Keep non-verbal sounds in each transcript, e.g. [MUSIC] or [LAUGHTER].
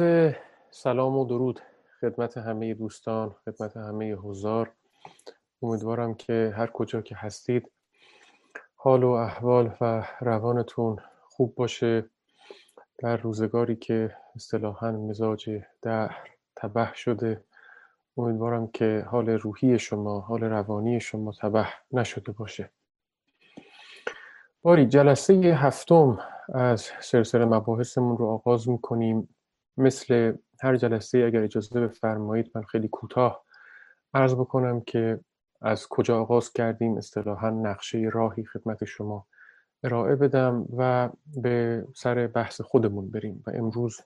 عرض سلام و درود. خدمت همه دوستان خدمت همه حضار. امیدوارم که هر کجا که هستید حال و احوال و روانتون خوب باشه. در روزگاری که اصطلاحا مزاج در تبه شده امیدوارم که حال روحی شما حال روانی شما تبه نشده باشه. باری جلسه هفتم از سلسله مباحثمون رو آغاز می‌کنیم. مثل هر جلسه اگر اجازه بفرمایید من خیلی کوتاه عرض بکنم که از کجا آغاز کردیم. اصطلاحا نقشه راهی خدمت شما ارائه بدم و به سر بحث خودمون بریم و امروز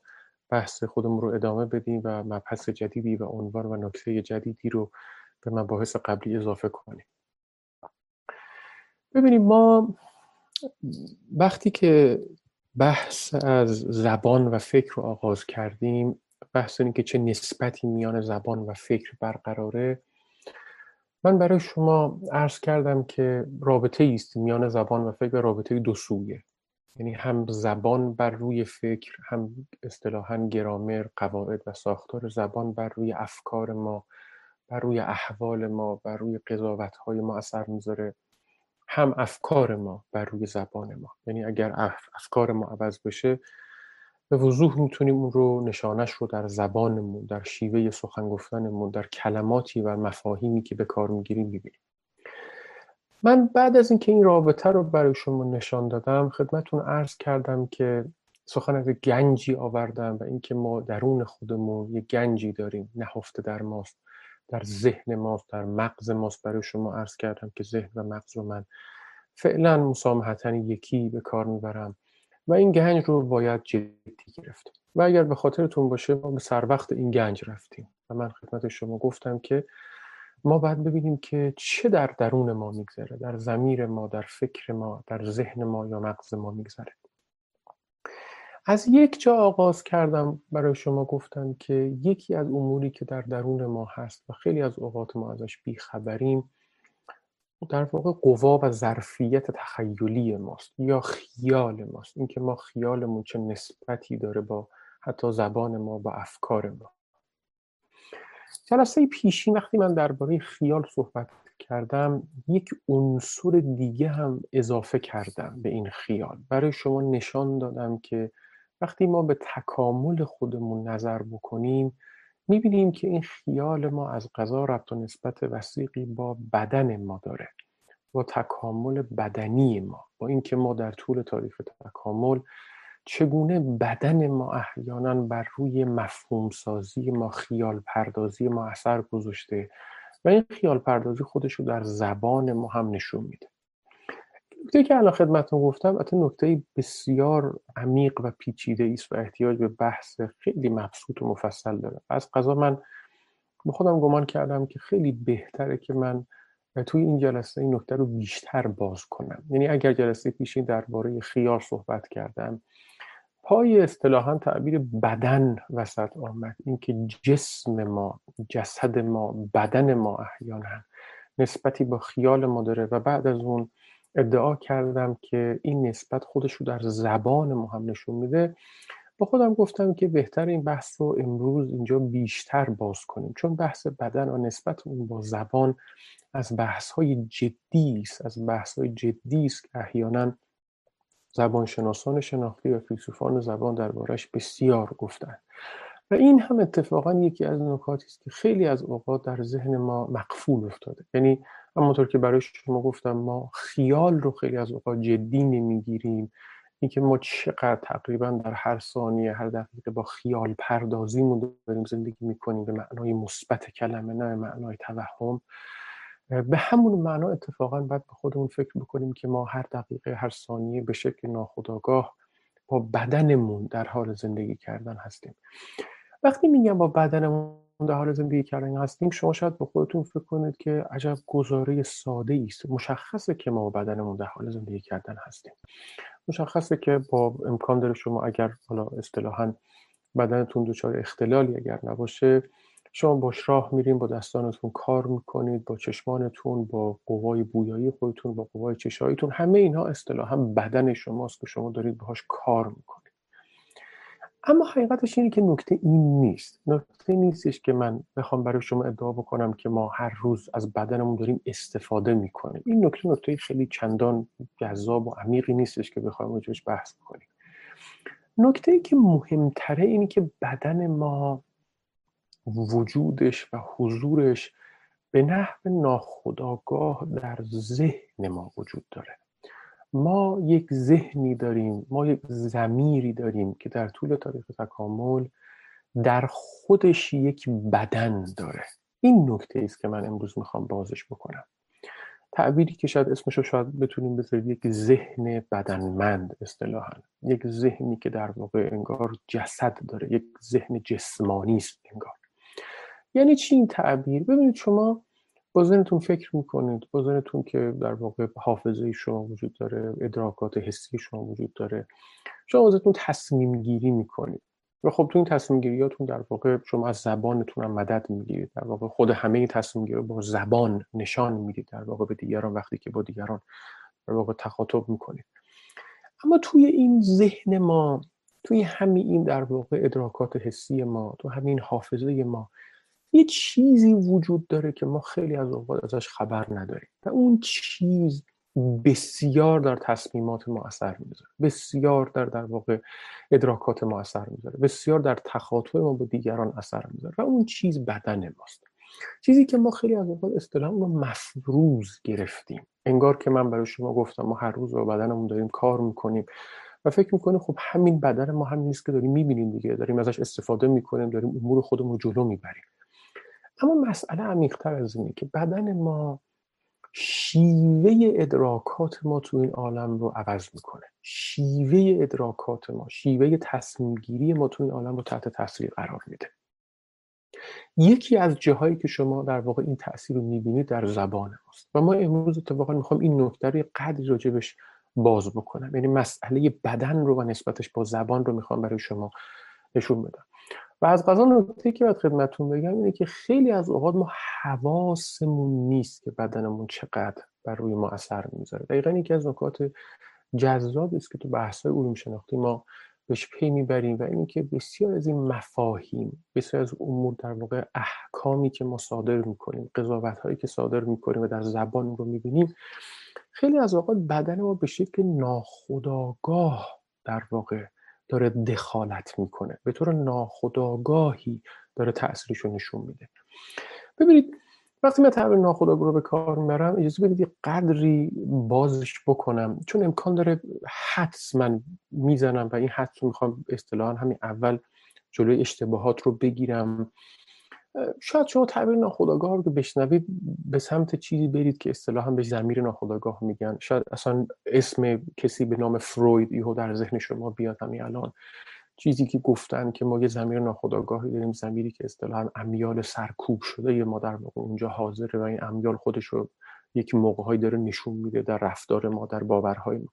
بحث خودمون رو ادامه بدیم و مبحث جدیدی و عنوان و نکته جدیدی رو به مباحث قبلی اضافه کنیم. ببینیم ما وقتی که بحث از زبان و فکر رو آغاز کردیم. بحث اینه که چه نسبتی میان زبان و فکر برقراره. من برای شما عرض کردم که رابطه است میان زبان و فکر رابطه دو سویه. یعنی هم زبان بر روی فکر هم اصطلاحا گرامر قواعد و ساختار زبان بر روی افکار ما بر روی احوال ما بر روی قضاوت های ما اثر می‌ذاره. هم افکار ما بر روی زبان ما. یعنی اگر افکار ما عوض بشه به وضوح می‌تونیم اون رو نشانش رو در زبانمون در شیوه سخن گفتنمون در کلماتی و مفاهیمی که به کار می‌گیریم ببینیم من بعد از اینکه این رابطه رو برای شما نشان دادم خدمتون عرض کردم که سخن از گنجی آوردم و اینکه ما درون خودمون یه گنجی داریم نهفته در ماست. در ذهن ماست در مغز ماست. برای شما عرض کردم که ذهن و مغز رو من فعلا مسامحتا یکی به کار می‌برم و این گنج رو باید جدی گرفت. و اگر به خاطرتون باشه ما به سر وقت این گنج رفتیم و من خدمت شما گفتم که ما باید ببینیم که چه در درون ما میگذره در زمیر ما در فکر ما در ذهن ما یا مغز ما میگذره. از یک جا آغاز کردم برای شما گفتم که یکی از اموری که در درون ما هست و خیلی از اوقات ما ازش بیخبریم در واقع قوا و ظرفیت تخیلی ماست یا خیال ماست. اینکه ما خیالمون چه نسبتی داره با حتی زبان ما با افکار ما. جلسه پیشین وقتی من درباره خیال صحبت کردم یک عنصر دیگه هم اضافه کردم به این خیال. برای شما نشان دادم که وقتی ما به تکامل خودمون نظر بکنیم می‌بینیم که این خیال ما از قضا ربط و نسبت وسیقی با بدن ما داره با تکامل بدنی ما با اینکه ما در طول تاریخ تکامل چگونه بدن ما احیانا بر روی مفهوم سازی ما خیال پردازی ما اثر گذاشته و این خیال پردازی خودش رو در زبان ما هم نشون میده. نکته که الان خدمتتون گفتم البته نکته بسیار عمیق و پیچیده است و احتیاج به بحث خیلی مبسوط و مفصل داره از قضا من به خودم گمان کردم که خیلی بهتره که من توی این جلسه این نکته رو بیشتر باز کنم. یعنی اگر جلسه پیشین درباره خیار صحبت کردم پای اصطلاحا تعبیر بدن وسط آمد. اینکه جسم ما جسد ما بدن ما احیانا نسبتی با خیال ما داره و بعد از اون ادعا کردم که این نسبت خودش رو در زبان ما هم نشون میده. با خودم گفتم که بهتر این بحث رو امروز اینجا بیشتر باز کنیم. چون بحث بدن و نسبت اون با زبان از بحث های جدی است از بحث های جدی است که احیانا زبانشناسان شناختی و فیلسوفان زبان دربارش بسیار گفتن. و این هم اتفاقا یکی از نکاتی است که خیلی از اوقات در ذهن ما مقفول افتاده. یعنی همونطور که برای شما گفتم ما خیال رو خیلی از اوقات جدی نمی‌گیریم. اینکه ما چقدر تقریبا در هر ثانیه هر دقیقه با خیال پردازیمون داریم زندگی می‌کنیم به معنای مثبت کلمه نه معنای توهم. به همون معنا اتفاقا باید به خودمون فکر بکنیم که ما هر دقیقه هر ثانیه به شکل ناخودآگاه با بدنمون در حال زندگی کردن هستیم. وقتی میگم با بدنمون در حال زندگی کردن هستیم شما شاید به خودتون فکر کنید که عجب گزاره ساده است. مشخصه که ما بدنمون در حال زندگی کردن هستیم. مشخصه که با امکان داره شما اگر حالا اصطلاحا بدنتون دچار اختلالی اگر نباشه شما با راه میرین با دستانتون کار می‌کنید با چشمانتون با قوای بویایی خودتون با قوای چشاییتون همه اینها اصطلاحا بدن شماست که شما دارید باهاش کار می‌کنید. اما حقیقتش اینه که نکته این نیست. نکته نیستش که من بخوام برای شما ادعا بکنم که ما هر روز از بدنمون داریم استفاده می‌کنیم. این نکته نکته خیلی چندان جذاب و عمیقی نیستش که بخوایم راجبش بحث کنیم نکته ای که مهمتره اینه که بدن ما وجودش و حضورش به نحو ناخودآگاه در ذهن ما وجود داره. ما یک ذهنی داریم ما یک زمیری داریم که در طول تاریخ تکامل در خودش یک بدن داره. این نکته است که من امروز می‌خوام بازش بکنم. تعبیری که شاید اسمش رو شاید بتونیم بذاریم یک ذهن بدنمند اصطلاحا. یک ذهنی که در واقع انگار جسد داره یک ذهن جسمانی است انگار. یعنی چی این تعبیر؟ ببینید شما با ذهنتون فکر می‌کنید با ذهنتون که در واقع حافظه شما وجود داره ادراکات حسی شما وجود داره شما ذهنتون تصمیم گیری می‌کنید. و خب تو این تصمیم گیریاتون در واقع شما از زبانتون هم مدد می‌گیرید. در واقع خود همه این تصمیم گیری با زبان نشان می‌دید. در واقع به دیگران وقتی که با دیگران در واقع تخاطب می‌کنید. اما توی این ذهن ما توی همین این در واقع ادراکات حسی ما تو همین حافظه ما یه چیزی وجود داره که ما خیلی از اوقات ازش خبر نداریم و اون چیز بسیار در تصمیمات ما اثر می‌ذاره بسیار در در واقع ادراکات ما اثر می‌ذاره بسیار در تخاطب ما با دیگران اثر می‌ذاره و اون چیز بدن ماست. چیزی که ما خیلی از اوقات اصطلاح اون مفروض گرفتیم. انگار که من برای شما گفتم ما هر روز با بدنمون داریم کار می‌کنیم و فکر می‌کنیم خب همین بدن ما همین نیست که داریم می‌بینیم دیگه داریم ازش استفاده می‌کنیم داریم امور خودمون رو جلو می‌بریم. اما مسئله عمیقتر از اینه که بدن ما شیوه ادراکات ما تو این عالم رو عوض می‌کنه. شیوه ادراکات ما شیوه تصمیم گیری ما تو این عالم رو تحت تاثیر قرار میده. یکی از جاهایی که شما در واقع این تاثیر رو می‌بینید در زبان ماست. و ما امروز اتفاقا می‌خوام این نکته رو قدری راجبش باز بکنم. یعنی مسئله بدن رو و نسبتش با زبان رو می‌خوام برای شما نشون بدم. و از قضا نکته که باید خدمتتون بگم اینه که خیلی از اوقات ما حواسمون نیست که بدنمون چقدر بر روی ما اثر می‌ذاره. دقیقا یکی از نکات جذابی است که تو بحث علوم شناختی ما بهش پی می‌بریم و اینکه بسیار از این مفاهیم بسیار از امور در واقع احکامی که ما صادر می‌کنیم قضاوت هایی که صادر می‌کنیم و در زبان رو می‌بینیم خیلی از اوقات بدن ما به شکل ناخودآگاه در واقع داره دخالت می‌کنه. به طور ناخودآگاهی داره تاثیرش نشون میده. ببینید وقتی من تعبیر ناخودآگاه رو به کار می‌برم اجازه بدید قدری بازش بکنم. چون امکان داره حدس من می‌زنم و این حدس رو می‌خوام اصطلاحا همین اول جلوی اشتباهات رو بگیرم. شاید شما تعبیر ناخودآگاه رو که بشنوید به سمت چیزی برید که اصطلاحا به زمیر ناخودآگاه میگن. شاید اصلا اسم کسی به نام فروید یهو در ذهن شما بیاد همین الان. چیزی که گفتن که ما یه زمیر ناخودآگاهی داریم زمیری که اصطلاحا امیال سرکوب شده یه ما در واقع اونجا حاضره و این امیال خودش رو یک موقعهایی داره نشون میده در رفتار ما در باورهای ما.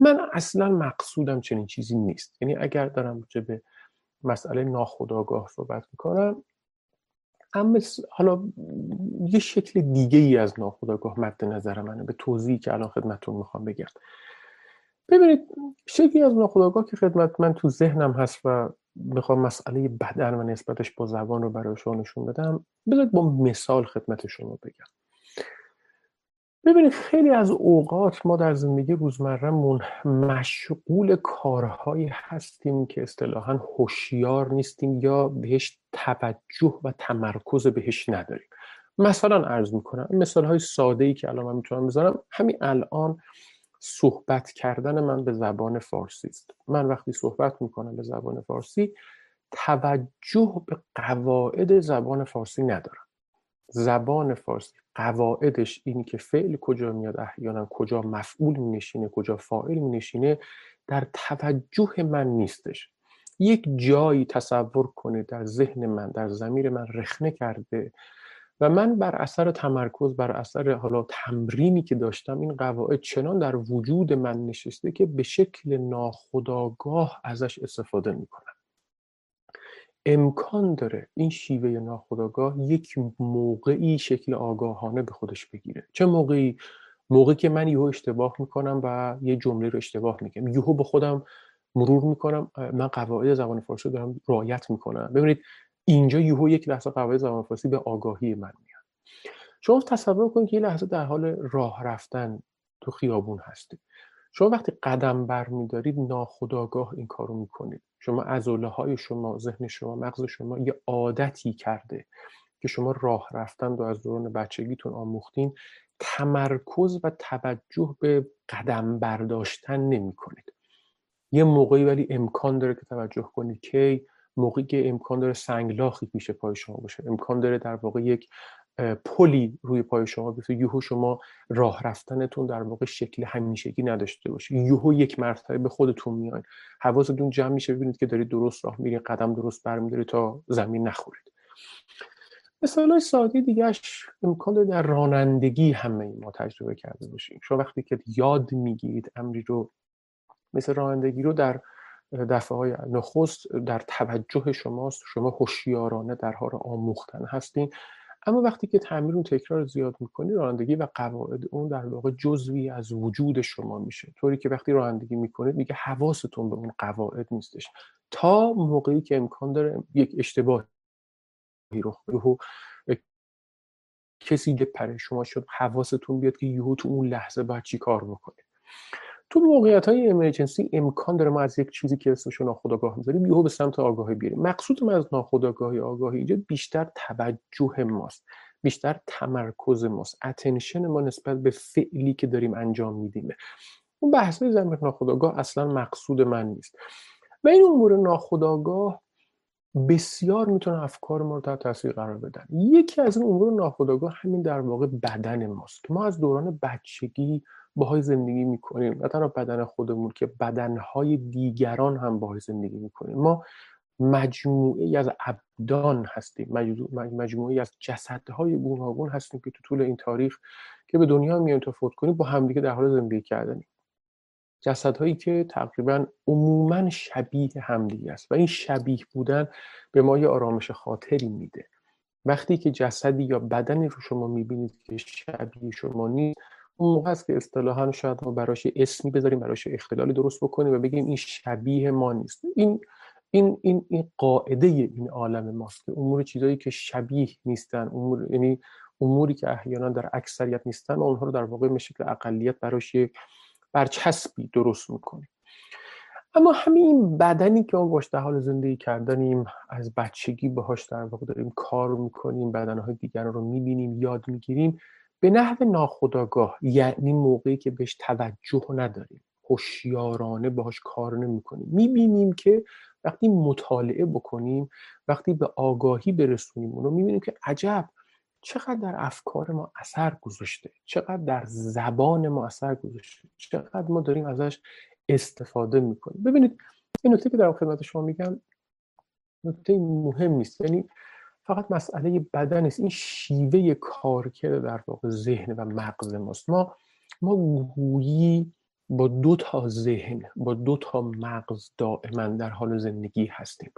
من اصلا مقصودم چنین چیزی نیست. یعنی اگر دارم به مسئله ناخودآگاه صحبت می‌کنم اما حالا یه شکل دیگه ای از ناخودآگاه مد نظر منه به توضیحی که الان خدمتتون می‌خوام بگم. ببینید شکلی از ناخودآگاه که خدمت من تو ذهنم هست و می‌خوام مسئله بدن و نسبتش با زبان رو برای شما نشون بدم بذارید با مثال خدمت شما بگم. ببینید خیلی از اوقات ما در زندگی روزمرهمون مشغول کارهایی هستیم که اصطلاحا هوشیار نیستیم یا بهش توجه و تمرکز بهش نداریم. مثلا عرض می‌کنم مثال های ساده ای که الان من می‌تونم بزنم همین الان صحبت کردن من به زبان فارسی است. من وقتی صحبت می‌کنم به زبان فارسی توجه به قواعد زبان فارسی ندارم. زبان فارسی. قواعدش این که فعل کجا میاد احیانا کجا مفعول می نشینه کجا فاعل می نشینه در توجه من نیستش. یک جایی تصور کنه در ذهن من در زمیر من رخنه کرده و من بر اثر تمرکز بر اثر حالا تمرینی که داشتم این قواعد چنان در وجود من نشسته که به شکل ناخودآگاه ازش استفاده می‌کنم. امکان داره این شیوه ناخودآگاه یک موقعی شکل آگاهانه به خودش بگیره. چه موقعی؟ موقعی که من یهو اشتباه می‌کنم و یه جمله رو اشتباه میگم. یهو به خودم مرور می‌کنم من قواعد زبان فارسی دارم رعایت می‌کنم. ببینید اینجا یهو یک لحظه قواعد زبان فارسی به آگاهی من میاد. شما تصور کنید که یه لحظه در حال راه رفتن تو خیابون هستید. شما وقتی قدم برمیدارید ناخداگاه این کارو می‌کنید. شما عضله های شما ذهن شما مغز شما یه عادتی کرده که شما راه رفتن رو از دوران بچگیتون آموختین تمرکز و توجه به قدم برداشتن نمی کنید یه موقعی ولی امکان داره که توجه کنید که موقعی که امکان داره سنگلاخی پیش پای شما باشه. امکان داره در واقع یک پلی روی پای شما بیفته. یهو شما راه رفتنتون در واقع شکل همیشگی نداشته باشه. یهو یک مرتبه به خودتون میاین. حواستون جمع میشه ببینید که دارید درست راه میرید قدم درست برمیدارید تا زمین نخورید. مثال ساده دیگهش امکان در رانندگی همه ما تجربه کرده باشیم. شما وقتی که یاد می‌گیرید امری رو مثل رانندگی رو در دفعه های نخست در توجه شماست. شما هوشیارانه در حال آموختن هستین. اما وقتی که تعمیر اون تکرار زیاد می‌کنی رانندگی و قواعد اون در واقع جزوی از وجود شما میشه. طوری که وقتی رانندگی می‌کنید میگه حواستون به اون قواعد نیستش. تا موقعی که امکان داره یک اشتباهی رخ کسی بپره شما شد حواستون بیاد که یهو تو اون لحظه باید چی کار بکنه تو موقعیت های امرجنسی امکان داره ما از یک چیزی که اسمشو ناخودآگاه می‌ذاریم یهو به سمت آگاهی بیاریم. مقصود من از ناخودآگاهی آگاهی اینجا بیشتر توجه ماست بیشتر تمرکز ماست. اتنشن ما نسبت به فعلی که داریم انجام میدیم. اون بحث های زمین ناخودآگاه اصلا مقصود من نیست. و این امور ناخودآگاه بسیار می‌تونه افکار ما رو تحت تاثیر قرار بدن. یکی از این امور ناخودآگاه همین در واقع بدن ماست. که ما از دوران بچگی باهای زندگی می‌کنیم نه تنها بدن خودمون که بدنهای دیگران هم باهای زندگی می‌کنیم. ما مجموعه از ابدان هستیم. مجموعه از جسدهای گوناگون هستیم که تو طول این تاریخ که به دنیا میایم تا فوت کنیم با همدیگه در حال زندگی کردنیم. جسدهایی که تقریبا عموما شبیه همدیگه است و این شبیه بودن به ما یه آرامش خاطری میده. وقتی که جسدی یا بدنی رو شما می‌بینید که شبیه شما نیست اون موقع است که اصطلاحا شاید ما براش اسمی بذاریم براش اختلالی درست بکنیم و بگیم این شبیه ما نیست. این این این این قاعده این عالم ماست که امور چیزایی که شبیه نیستن امور یعنی اموری که احیانا در اکثریت نیستن و اونها رو در واقع به شکل اقلیت براش برچسبی درست می‌کنیم. اما همین بدنی که ما باش در حال زندگی کردنیم از بچگی باهاش در واقع داریم کار می‌کنیم بدنهای دیگران رو می‌بینیم یاد می‌گیریم به نحو ناخداگاه یعنی موقعی که بهش توجه نداریم. هوشیارانه باهاش کار نمی‌کنیم. می‌بینیم که وقتی مطالعه بکنیم وقتی به آگاهی برسونیم اونو می‌بینیم که عجب چقدر در افکار ما اثر گذاشته چقدر در زبان ما اثر گذاشته چقدر ما داریم ازش استفاده می‌کنیم. ببینید این نکته که در خدمت شما میگم نکته مهم نیست. یعنی فقط مسئله بدن نیست این شیوه کارکرد در واقع ذهن و مغز ماست. ما ما گویی با دو تا ذهن با دو تا مغز دائما در حال زندگی هستیم.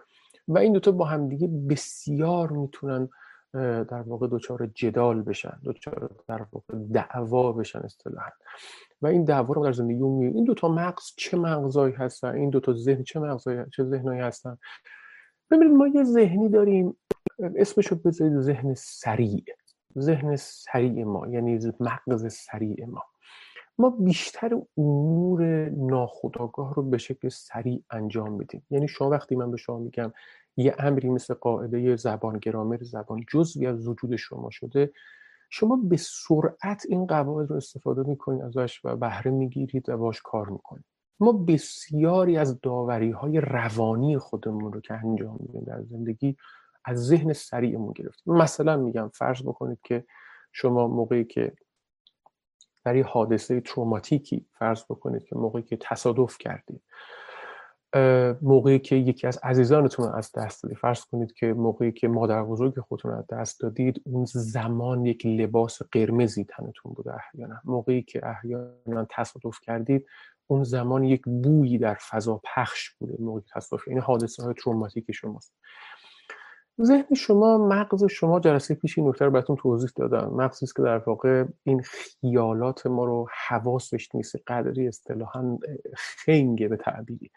و این دوتا با همدیگه بسیار می‌تونن در واقع دچار جدال بشن دچار در واقع دعوا بشن اصطلاحا. و این دعوا رو در زندگی می این دو تا مغز چه مغزایی هستن؟ این دو تا ذهن چه مغزایی چه ذهنایی هستن؟ ببینید ما یه ذهنی داریم. اسمشو بذارید ذهن سریع. ذهن سریع ما یعنی مغز سریع ما. ما بیشتر امور ناخودآگاه رو به شکل سریع انجام میدیم یعنی شما وقتی من به شما میگم یه امری مثل قاعده زبان گرامر زبان جزوی از وجود شما شده شما به سرعت این قواعد رو استفاده می‌کنید ازش و بهره می‌گیرید و باش کار می‌کنید. ما بسیاری از داوری های روانی خودمون رو که انجام میدیم در زندگی از ذهن سریعمون گرفتیم. مثلا میگم فرض بکنید که شما موقعی که در یه حادثه تروماتیکی فرض بکنید که موقعی که تصادف کردید موقعی که یکی از عزیزانتون از دست دادید فرض کنید که موقعی که مادر بزرگ خودتون از دست دادید اون زمان یک لباس قرمزی تنتون بوده احیانا. موقعی که احیانا تصادف کردید اون زمان یک بویی در فضا پخش بوده موقعی تصادف. این یعنی حادثه های تروماتیک شماست. ذهن شما مغز شما جلسه پیش این نکته رو براتون توضیح دادم. مغزی که در واقع این خیالات ما رو حواسش نیست قدری اصطلاحا خنگه به تعبیری.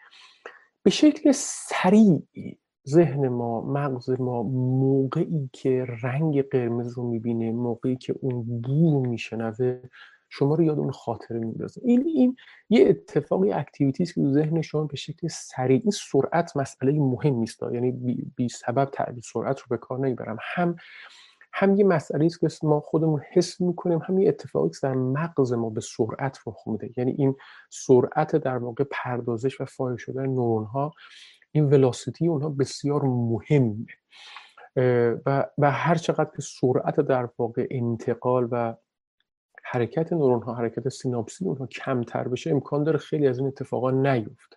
به شکل سریعی ذهن ما مغز ما موقعی که رنگ قرمز رو می‌بینه موقعی که اون بو میشنوه شما رو یاد اون خاطره میندازه. این این یه اتفاقی اکتیویتی است که ذهن شما به شکل سریع این سرعت مسئله مهم نیست یعنی بی, بی سبب سرعت رو به کار نمی‌برم. هم هم یه مسئله است که ما خودمون حس می‌کنیم هم یه اتفاقی که در مغز ما به سرعت رخ میده. یعنی این سرعت در واقع پردازش و فایل شدن نورون ها این ولاسیتی اونها بسیار مهمه. و, و هر چقدر که سرعت در واقع انتقال و حرکت نورون ها حرکت سیناپسی اونها کمتر بشه امکان داره خیلی از این اتفاقا نیفته.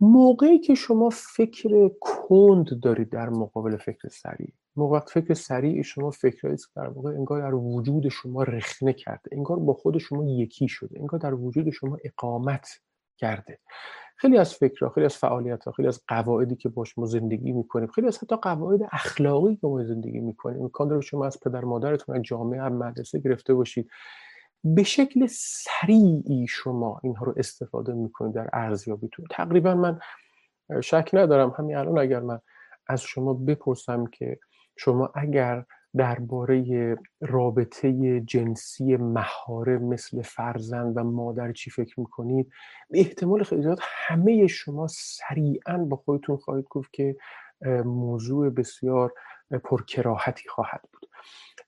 موقعی که شما فکر کند دارید در مقابل فکر سریع. موقع فکر سریع شما فکرهایی که در واقع انگار در وجود شما رخنه کرده انگار با خود شما یکی شده انگار در وجود شما اقامت کرده. خیلی از فکرها خیلی از فعالیت ها خیلی از قواعدی که باش ما زندگی می‌کنیم خیلی از حتی قواعد اخلاقی که ما زندگی می‌کنیم امکان داره شما از پدر مادرتون از جامعه از مدرسه گرفته باشید. به شکل سریعی شما اینها رو استفاده می‌کنید در ارزیابیتون. تقریبا من شک ندارم. همین الان اگر من از شما بپرسم که شما اگر درباره رابطه جنسی مهاره مثل فرزند و مادر چی فکر می‌کنید؟ به احتمال خیلی زیاد همه شما سریعا با خودتون خواهید گفت که موضوع بسیار پرکراهتی خواهد بود.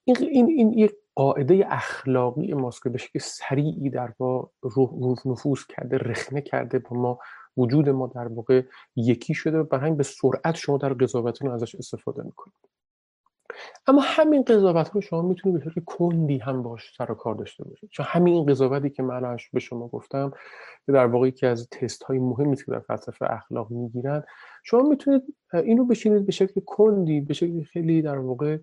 این این این یک قاعده اخلاقی ماست که شکل سریعی در با روح نفوذ کرده رخنه کرده با ما وجود ما در واقع یکی شده و برای به سرعت شما در قضاوتتون ازش استفاده می‌کنید اما همین قضاوت رو شما می‌تونید به شکل کندی هم باش سر و کار داشته باشید چون همین قضاوتی که من به شما گفتم در واقع یکی از تست های مهمی که در فلسفه اخلاق می‌گیرن شما می‌تونید اینو بشینید به شکل کندی به شکل خیلی در واقع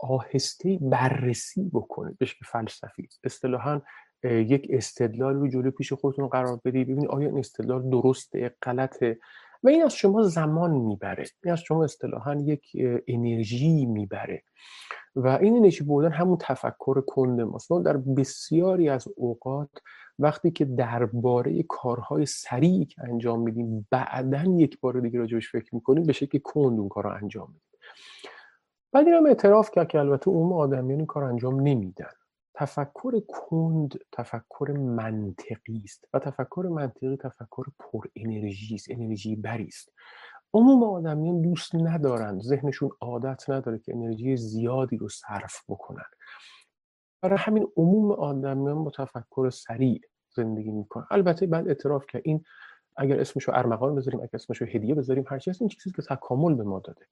آهسته بررسی بکنید. به شکل فلسفی. اصطلاحا یک استدلال رو جلو پیش خودتون قرار بدید. ببینید آیا این استدلال درسته غلطه؟ و این از شما زمان می‌بره. این از شما اصطلاحا یک انرژی می‌بره. و این انرژی بودن همون تفکر کند ماست. ما در بسیاری از اوقات وقتی که درباره کارهای سریعی که انجام میدیم بعدا یک بار دیگه راجبش فکر می‌کنیم به شکل کند اون کار رو انجام میدیم. بعد این هم اعتراف کرد که البته عموم آدمیان این کار انجام نمیدن. تفکر کند تفکر منطقی است و تفکر منطقی تفکر پر انرژی است انرژی بری است. عموم آدمیان دوست ندارند ذهنشون عادت نداره که انرژی زیادی رو صرف بکنن. برای همین عموم آدمیان با تفکر سریع زندگی می‌کنن. البته بعد اعتراف که این اگر اسمش رو ارمغان بذاریم اگر اسمش رو هدیه بذاریم هر چیز این چیزی که تکامل به ما داده.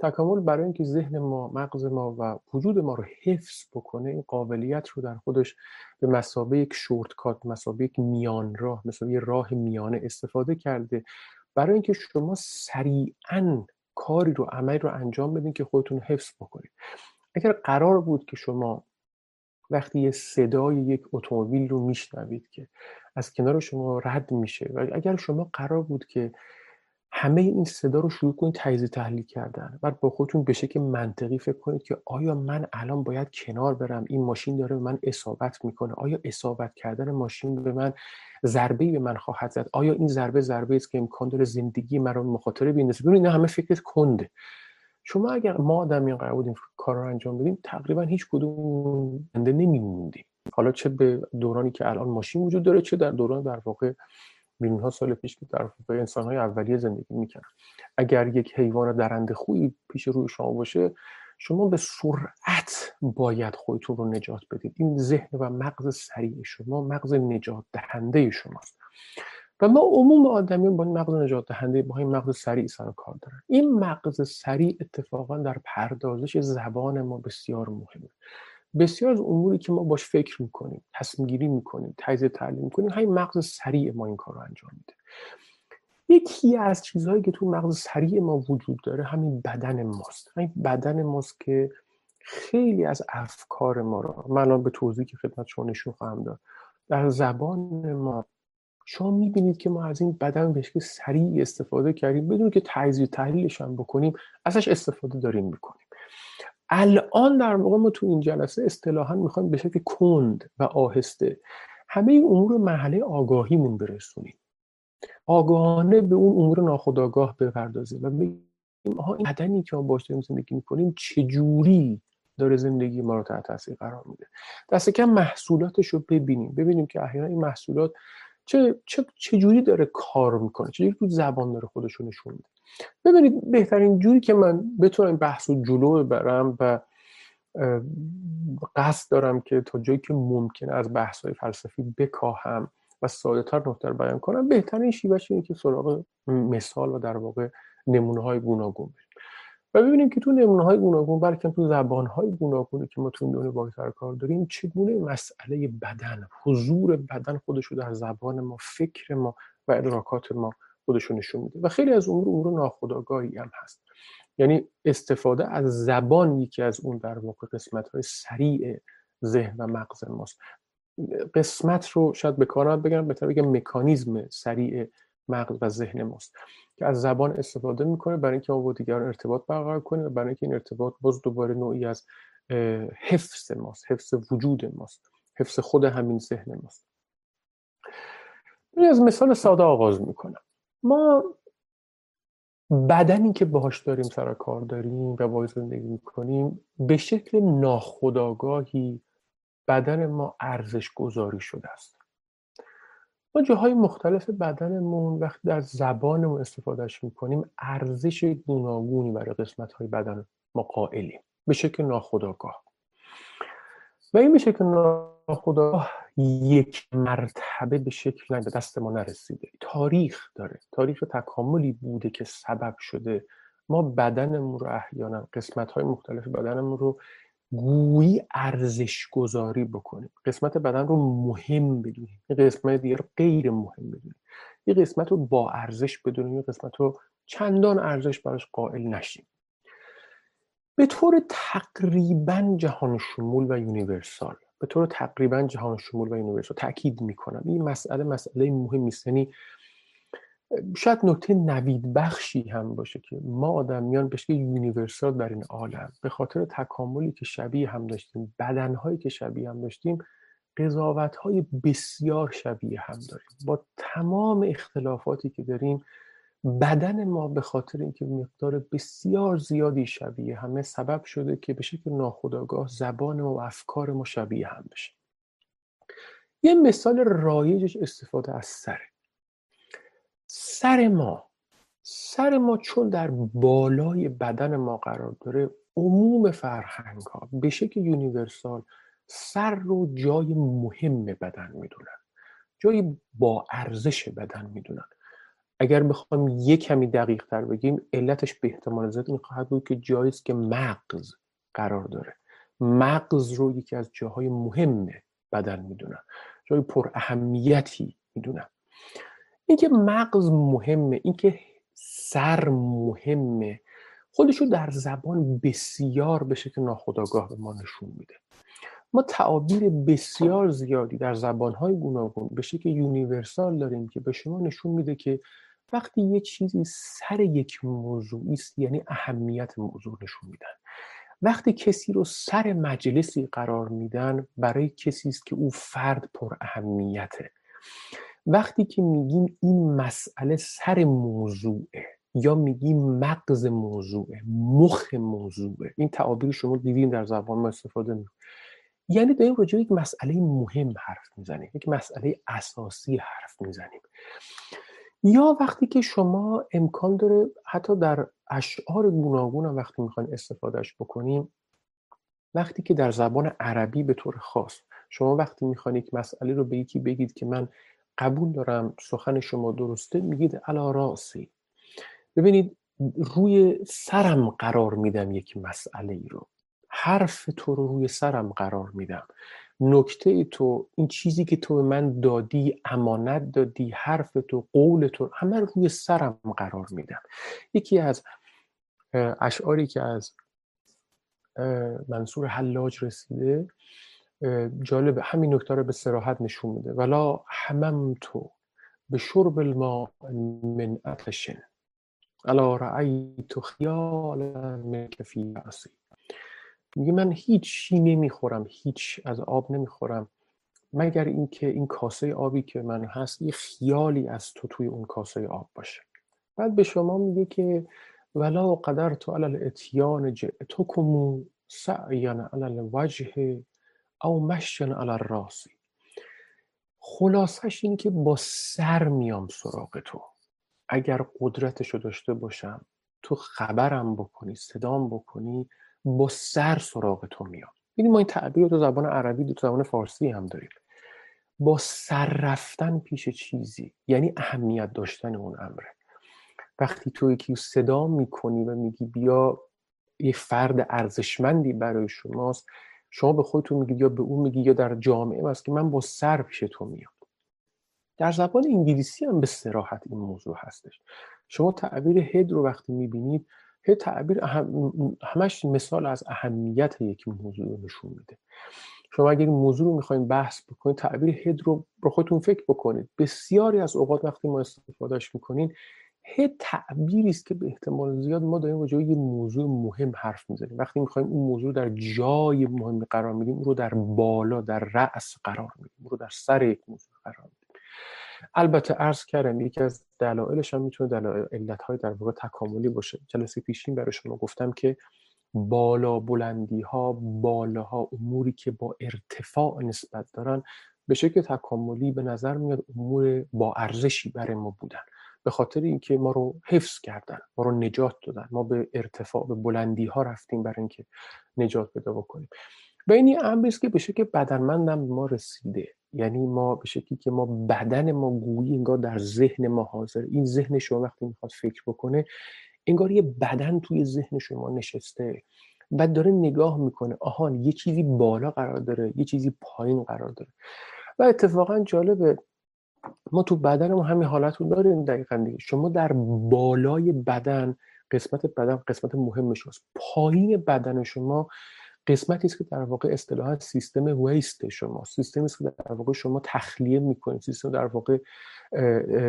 تکامل برای اینکه ذهن ما مغز ما و وجود ما رو حفظ بکنه این قابلیت رو در خودش به مسابه یک شورتکات مسابه یک میان راه مسابه راه میانه استفاده کرده. برای اینکه شما سریعا کاری رو عملی رو انجام بدین که خودتون حفظ بکنید اگر قرار بود که شما وقتی یه صدای یک اتومبیل رو میشنوید که از کنار شما رد میشه. و اگر شما قرار بود که همه این صدا رو شروع کنید تجزیه تحلیل کردن بعد با خودتون به شکل منطقی فکر کنید که آیا من الان باید کنار برم؟ این ماشین داره به من اصابت می‌کنه. آیا اصابت کردن ماشین به من ضربه به من خواهد زد؟ آیا این ضربه ضربه است که امکان داره زندگی من رو مخاطره بیندازه؟ ببینید همه فکرت کنده. شما اگر ما آدمیان قرار بود این کار رو انجام بدیم تقریبا هیچ کدوم زنده نمیموندیم. حالا چه به دورانی که الان ماشین وجود داره چه در دوران در واقع میلیون ها سال پیش که در واقع انسان های اولیه زندگی می‌کنن اگر یک حیوان درنده خویی پیش روی شما باشه شما به سرعت باید خودتون رو نجات بدید. این ذهن و مغز سریع شما مغز نجات دهنده شماست. و ما عموم آدمیان با این مغز نجات دهنده با این مغز سریع سر کار دارن. این مغز سریع اتفاقا در پردازش زبان ما بسیار مهمه. بسیار از اموری که ما باش فکر می‌کنیم تصمیم گیری می‌کنیم تجزیه تحلیل می‌کنیم همین مغز سریع ما این کار رو انجام میده. یکی از چیزهایی که تو مغز سریع ما وجود داره همین بدن ماست. همین بدن ماست که خیلی از افکار ما رو من به توضیحی که خدمت شما نشون خواهم داد در زبان ما شما می‌بینید که ما از این بدن به شکل سریع استفاده کردیم بدون که تجزیه تحلیلش هم بکنیم ازش استفاده داریم می‌کنیم. الان در واقع ما تو این جلسه اصطلاحا می‌خوایم به شکل کند و آهسته همه این امور محله آگاهیمون برسونیم. آگاهانه به اون امور ناخودآگاه بپردازیم و بگیم آها این بدنی که ما باش داریم زندگی می‌کنیم چجوری داره زندگی ما رو تحت تاثیر قرار میده؟ دست کم محصولاتش رو ببینیم ببینیم که احیانا این محصولات چه چه جوری داره کار می‌کنه چجوری تو زبان داره خودش نشون میده. ببینید بهترین جوری که من بتونم بحث و جلو ببرم و قصد دارم که تا جایی که ممکن از بحث های فلسفی بکاهم و ساده تر نکتر بیان کنم بهترین شیوهش اینه که سراغ مثال و در واقع نمونه های گوناگون بریم. و ببینیم که تو نمونه های گوناگون بلکه تو زبان های گوناگونی که ما تو دنیا با کار داریم چگونه مسئله بدن حضور بدن خودش رو در زبان ما فکر ما و ادراکات ما خودشون نشون میده. و خیلی از امور امور ناخودآگاهی هم هست. یعنی استفاده از زبان یکی از اون در واقع قسمت های سریع ذهن و مغز ماست. قسمت رو شاید به کار بگم بهتر بگم مکانیزم سریع مغز و ذهن ماست. که از زبان استفاده می‌کنه برای اینکه با دیگران ارتباط برقرار کنیم و برای اینکه این ارتباط باز دوباره نوعی از حفظ ماست حفظ وجود ماست حفظ خود همین ذهن ماست. از مثال ساده آغاز می‌کنم. ما بدنی که باهاش داریم سر کار داریم و باهاش زندگی می‌کنیم به شکل ناخودآگاهی بدن ما ارزش گذاری شده است. ما جاهای مختلف بدنمون وقتی در زبانمون استفادهش می‌کنیم ارزش گوناگونی برای قسمت های بدن ما قائلیم. به شکل ناخودآگاه. و این به شکل ناخودآگاه یک مرتبه به شکل به دست ما نرسیده. تاریخ داره. تاریخ تکاملی بوده که سبب شده. ما بدنمون رو احیانا قسمت های مختلف بدنمون رو گویی ارزش گذاری بکنیم. قسمت بدن رو مهم بدونیم. یه قسمت دیگه رو غیر مهم بدونیم. یه قسمت رو با ارزش بدونیم. یه قسمت رو چندان ارزش براش قائل نشیم. به طور تقریبا جهان شمول و universal. به طور تقریبا جهان شمول و universal. تاکید می‌کنم. این مسئله مسئله مهمی است. یعنی شاید نکته نوید بخشی هم باشه که ما آدمیان به شکل universal در این عالم. به خاطر تکاملی که شبیه هم داشتیم بدنهایی که شبیه هم داشتیم قضاوت های بسیار شبیه هم داریم. با تمام اختلافاتی که داریم بدن ما به خاطر اینکه مقدار بسیار زیادی شبیه همه سبب شده که به شکل ناخودآگاه زبان ما و افکار ما شبیه هم بشه. یه مثال رایجش استفاده از سره. سر ما سر ما چون در بالای بدن ما قرار داره عموم فرهنگ ها به شکل یونیورسال سر رو جای مهم بدن می‌دونن جای با ارزش بدن می‌دونن. اگر بخوام یک کمی دقیق تر بگیم علتش به احتمال زیاد این خواهد بود که جایی که مغز قرار داره. مغز رو یکی از جاهای مهم بدن می‌دونن جای پر اهمیتی می‌دونن اینکه مغز مهمه اینکه سر مهمه خودشو در زبان بسیار به شکل ناخودآگاه به ما نشون میده. ما تعابیر بسیار زیادی در زبانهای گوناگون به شکل یونیورسال داریم که به شما نشون میده که وقتی یه چیزی سر یک موضوعی است یعنی اهمیت موضوع نشون میدن. وقتی کسی رو سر مجلسی قرار میدن برای کسی است که او فرد پر اهمیته. وقتی که میگیم این مسئله سر موضوعه یا میگیم مغز موضوعه مخ موضوعه این تعابیر شما دیدین در زبان ما استفاده می یعنی داریم راجع یک مسئله مهم حرف می‌زنیم یک مسئله اساسی حرف می‌زنیم. یا وقتی که شما امکان داره حتی در اشعار گوناگون هم وقتی می‌خواین استفادهش بکنیم وقتی که در زبان عربی به طور خاص شما وقتی می‌خواین یک مسئله رو به یکی بگید که من قبول دارم سخن شما درسته میگید علا راسی. ببینید روی سرم قرار میدم یک مسئله ای رو. حرف تو رو روی سرم قرار میدم. نکته تو این چیزی که تو به من دادی امانت دادی حرف تو قول تو همه روی سرم قرار میدم. یکی از اشعاری که از منصور حلاج رسیده جالب همین نکته رو به سراحت نشون میده. ولا همم تو به شرب الماء من عطش. الا رأیت خیالا من فی میگه من هیچی نمی‌خورم هیچ از آب نمی‌خورم. مگر اینکه این کاسه آبی که من هست یه خیالی از تو توی اون کاسه آب باشه. بعد به شما میگه که ولا قدر تو علل اتیان جئتکم سعیان علل وجه او مشین علل راسی خلاصش اینه که با سر میام سراغ تو. اگر قدرتشو داشته باشم تو خبرم بکنی صدام بکنی با سر سراغ تو میام یعنی ما این تعبیر تو زبان عربی تو زبان فارسی هم داریم. با سر رفتن پیش چیزی یعنی اهمیت داشتن اون امره وقتی تو یکی صدا می‌کنی و میگی بیا یه فرد ارزشمندی برای شماست شما به خودتون میگید یا به اون میگی یا در جامعه است که من با سر پیش تو میام. در زبان انگلیسی هم به سراحت این موضوع هستش. شما تعبیر هد رو وقتی می‌بینید هد تعبیر همش مثال از اهمیت یک موضوع رو نشون میده. شما اگر این موضوع رو می‌خواین بحث بکنید تعبیر هد رو رو خودتون فکر بکنید. بسیاری از اوقات وقتی ما استفادهش می‌کنین هد تعبیری است که به احتمال زیاد ما داریم راجع یه موضوع مهم حرف می‌زنیم. وقتی می‌خوایم اون موضوع در جای مهم قرار میدیم اون رو در بالا در رأس قرار میدیم اون رو در سر یک موضوع قرار میدیم. البته عرض کردم یکی از دلایلش هم می‌تونه دلایل علت در واقع تکاملی باشه. جلسه پیشین برای شما گفتم که بالا بلندی ها بالاها اموری که با ارتفاع نسبت دارن به شکل تکاملی به نظر میاد امور با ارزشی برای ما بودن. به خاطر اینکه ما رو حفظ کردن ما رو نجات دادن. ما به ارتفاع به بلندی ها رفتیم برای اینکه نجات پیدا بکنیم. و این امری است که به شکل بدنمندم ما رسیده. یعنی ما به شکلی که ما بدن ما گویی انگار در ذهن ما حاضر. این ذهن شما وقتی می‌خواد فکر بکنه انگار یه بدن توی ذهن شما نشسته و داره نگاه می‌کنه. آهان یه چیزی بالا قرار داره یه چیزی پایین قرار داره. و اتفاقا جالبه ما تو بدن ما همین حالت رو داریم دقیقا دیگه. شما در بالای بدن قسمت بدن قسمت مهم شماست. پایین بدن شما قسمتی است که در واقع اصطلاحا سیستم ویست شما سیستمی است که در واقع شما تخلیه می‌کنید سیستم در واقع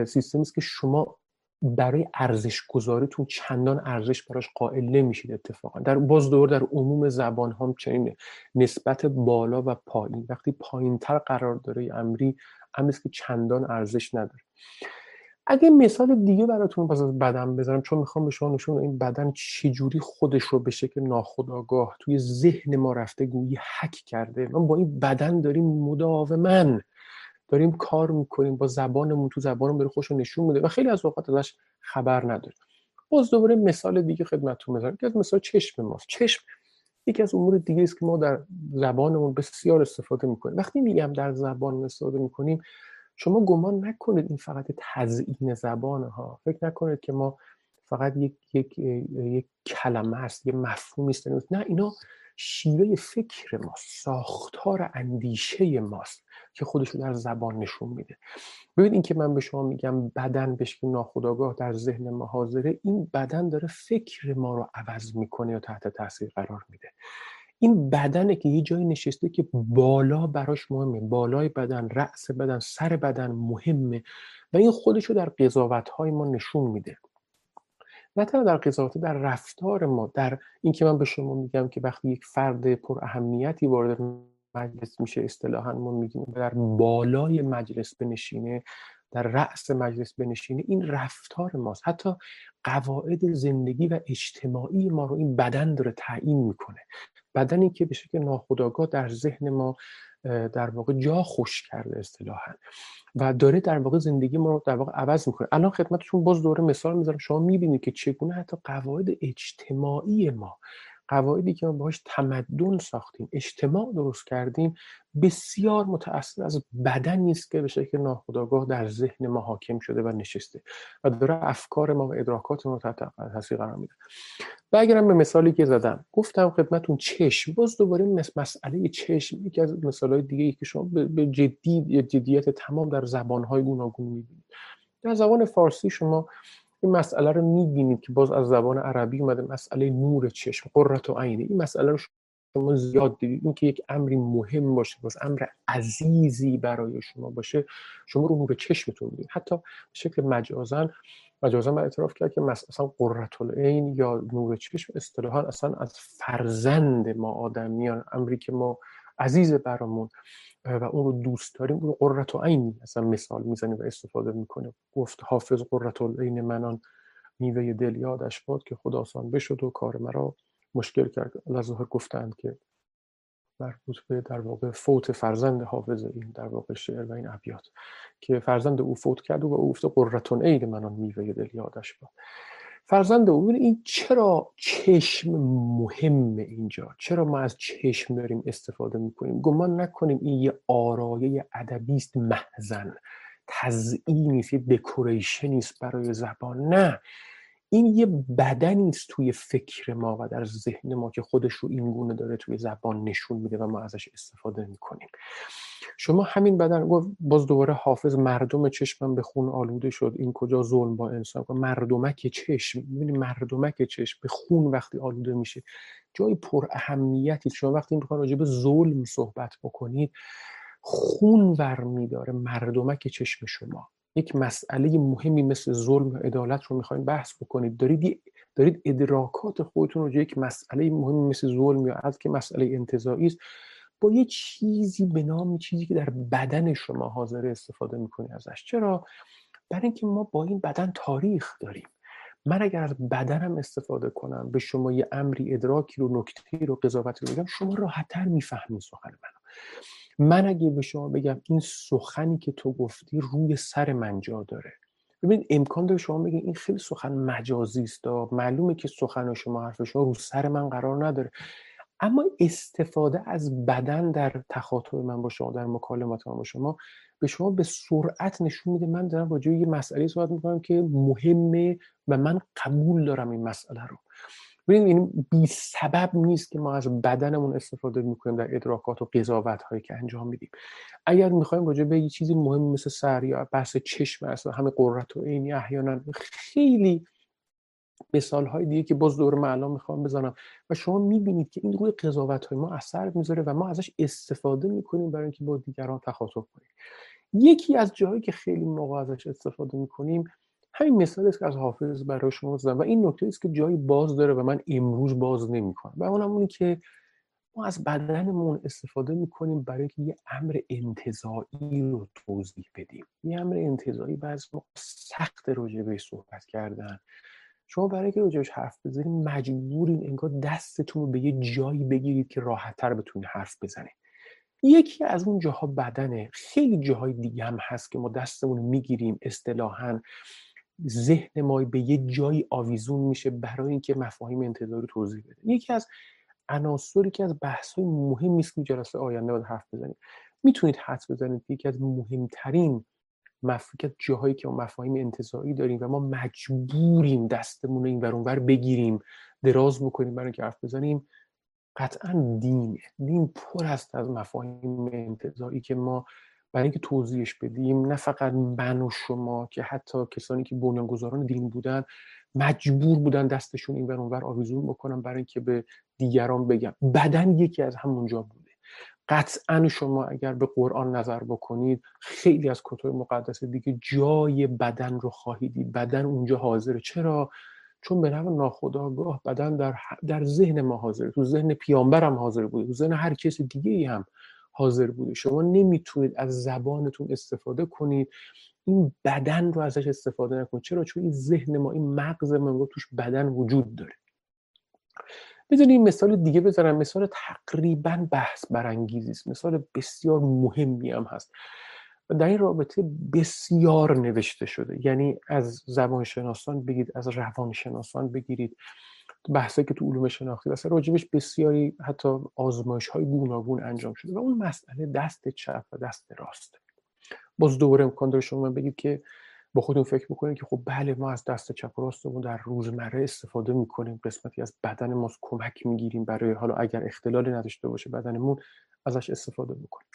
سیستمی است که شما برای ارزش گذاریتون چندان ارزش براش قائل نمیشید اتفاقا. در باز دور در عموم زبان هم چنین نسبت بالا و پایین وقتی پایین تر قرار داره امری امری که چندان ارزش نداره. اگه مثال دیگه براتون باز از بدن بذارم چون می‌خوام به شما نشون این بدن چجوری خودش رو به شکل ناخودآگاه توی ذهن ما رفته گویی حک کرده. ما با این بدن داریم مداوما داریم کار می‌کنیم با زبانمون تو زبانمون داره خوش نشون میده و خیلی از اوقات ازش خبر نداریم. باز دوباره مثال دیگه خدمتتون بزنم. که مثال چشم ماست. چشم یکی از امور دیگه است که ما در زبانمون بسیار استفاده می‌کنیم. وقتی میگم در زبان استفاده می‌کنیم شما گمان نکنید این فقط تزیین زبان ها فکر نکنید که ما فقط یک, یک, یک کلمه است یه مفهومی است. نه اینا شیوه فکر ما ساختار اندیشه ماست که خودش رو در زبان نشون میده. ببینید اینکه من به شما میگم بدن به شکل ناخودآگاه در ذهن ما حاضره این بدن داره فکر ما رو عوض می‌کنه یا تحت تاثیر قرار میده. این بدنه که یه جایی نشسته که بالا براش مهمه. بالای بدن رأس بدن سر بدن مهمه و این خودش رو در قضاوت های ما نشون میده. نه تنها در قضاوت در رفتار ما در اینکه من به شما میگم که وقتی یک فرد پر اهمیتی وارد مجلس میشه اصطلاحا ما میگیم در بالای مجلس بنشینه در رأس مجلس بنشینه این رفتار ماست. حتی قواعد زندگی و اجتماعی ما رو این بدن داره تعیین می‌کنه. بدنی که به شکل ناخودآگاه در ذهن ما در واقع جا خوش کرده اصطلاحا. و داره در واقع زندگی ما رو در واقع عوض می‌کنه. الان خدمتشون باز دوره مثال می‌ذارم. شما می‌بینید که چگونه حتی قواعد اجتماعی ما قواعدی که ما باهاش تمدن ساختیم اجتماع درست کردیم بسیار متأثر از بدنی است که به شکل ناخودآگاه در ذهن ما حاکم شده و نشسته و داره افکار ما و ادراکات ما تحت تاثیر قرار میده. و اگرم به مثالی که زدم. گفتم خدمتون چشم. باز دوباره مسئله چشم یکی از مثالهای دیگه که شما به جدی جدیت تمام در زبانهای گوناگون می‌بینید. در زبان فارسی شما این مسئله رو می‌بینید که باز از زبان عربی اومده مسئله نور چشم قررت و عینه. این مسئله رو شما زیاد دیدید. این که یک امری مهم باشه باز امر عزیزی برای شما باشه شما رو نور چشمتون می‌دید حتی به شکل مجازن مجازا من اعتراف کرد که مثلا قررت العین یا نور چشم اصطلاحا اصلا از فرزند ما آدمیان امری که ما عزیز برامون و اون رو دوست داریم اون قررت عین اصلا مثال می‌زنیم و استفاده می‌کنیم. گفت حافظ قررت العین منان میوه دل یادش باد که خدا آسان بشد و کار مرا مشکل کرد. لظاهر گفتند که مربوط به در واقع فوت فرزند حافظ این در واقع شعر و این ابیات که فرزند او فوت کرد و او گفته قرتون عید من آن میوه دل یادش باد. فرزند او این چرا چشم مهم اینجا؟ چرا ما از چشم داریم استفاده می‌کنیم؟ گمان نکنیم این یه آرایه ادبی است محزن تزئینی است یه دکوریشنی است برای زبان. نه. این یه بدنی است توی فکر ما و در ذهن ما که خودش رو این گونه داره توی زبان نشون میده و ما ازش استفاده می‌کنیم. شما همین بدن باز دوباره حافظ مردم چشمم به خون آلوده شد. این کجا ظلم با انسان مردمک چشم. می‌بینی مردمک چشم به خون وقتی آلوده میشه. جای پر اهمیتی شما وقتی می‌خوان راجع به ظلم صحبت بکنید خون ور میداره مردمک چشم شما. یک مسئله مهمی مثل ظلم و عدالت رو می‌خواین بحث بکنید. دارید دارید ادراکات خودتون رو یک مسئله مهمی مثل ظلم یا از که مسئله انتظایی است با یه چیزی به نام چیزی که در بدن شما حاضر استفاده می‌کنی ازش. چرا؟ برای اینکه ما با این بدن تاریخ داریم. من اگر از بدنم استفاده کنم به شما یه امری ادراکی رو نکته رو قضاوتی رو بگم شما راحتتر می‌فهمید سخن منو. من اگه به شما بگم این سخنی که تو گفتی روی سر من جا داره. ببینید امکان داره شما بگید این خیلی سخن مجازی است معلومه که سخن شما حرف شما رو سر من قرار نداره. اما استفاده از بدن در تخاطب من با شما در مکالمات من با شما به شما به سرعت نشون میده. من دارم راجع یه مسئله صحبت می‌کنم که مهمه و من قبول دارم این مسئله رو. ببینید این بی سبب نیست که ما از بدنمون استفاده می‌کنیم در ادراکات و قضاوت هایی که انجام میدیم. اگر می‌خوایم راجع به یه چیزی مهم مثل سر یا بحث چشم است همه قررت و عینی احیانا خیلی مثال های دیگه که باز دور معلوم می‌خوام بزنم. و شما می‌بینید که این روی قضاوت های ما اثر می‌ذاره و ما ازش استفاده می‌کنیم برای اینکه با دیگران تخاطب کنیم. یکی از جاهایی که خیلی موقع ازش استفاده می‌کنیم همین مثال است که از حافظ برای شما زدم و این نکته است که جایی باز داره و من امروز باز نمی‌کنم. و اونم اونی که ما از بدنمون استفاده می‌کنیم برای که یه امر انتظایی رو توضیح بدیم. یه امر انتظایی بعض ما سخت راجع صحبت کردن. شما برای که راجبش حرف بزنید مجبورین انگار دستتون رو به یه جایی بگیرید که راحتتر بتونید حرف بزنید. یکی از اون جاها بدنه. خیلی جاهای دیگه هم هست که ما دستمون می‌گیریم اصطلاحا. ذهن ما به یه جایی آویزون میشه برای اینکه مفاهیم انتظاری توضیح بده. یکی از عناصری که از بحث های مهمی است که جلسه آینده باید حرف بزنید می‌تونید حدس بزنید یکی از مهمترین مفکت جاهایی که ما مفاهیم انتظاری داریم و ما مجبوریم دستمون این ور بگیریم دراز بکنیم برای اینکه حرف بزنیم قطعا دینه. دین پر است از مفاهیم انتظاری که ما برای اینکه توضیحش بدیم نه فقط من و شما که حتی کسانی که بنیانگذاران دین بودن مجبور بودن دستشون این ور آویزون بکنن برای اینکه به دیگران بگم بدن یکی از همونجا بوده. قطعا شما اگر به قرآن نظر بکنید خیلی از کتب مقدس دیگه جای بدن رو خواهیدید. بدن اونجا حاضره. چرا؟ چون به نوع ناخداگاه بدن در, در ذهن ما حاضره. تو ذهن پیامبر هم حاضر بوده. تو ذهن هر کس دیگه ای هم. حاضر بوده شما نمی‌تونید از زبانتون استفاده کنید. این بدن رو ازش استفاده نکنید. چرا؟ چون این ذهن ما این مغز ما توش بدن وجود داره. بذارید مثال دیگه بذارم مثال تقریبا بحث برانگیزی است. مثال بسیار مهمی هم هست. در این رابطه بسیار نوشته شده. یعنی از زبانشناسان بگید از روانشناسان بگیرید. بحثی که تو علوم شناختی و راجبش بسیاری حتی آزمایش های گوناگون انجام شده و اون مسئله دست چپ و دست راست. باز دوباره امکان داره شما بگید که با خودتون فکر بکنید که خب بله ما از دست چپ و راستمون در روزمره استفاده می‌کنیم قسمتی از بدن ما کمک می‌گیریم برای حالا اگر اختلالی نداشته باشه بدنمون ازش استفاده بکنیم.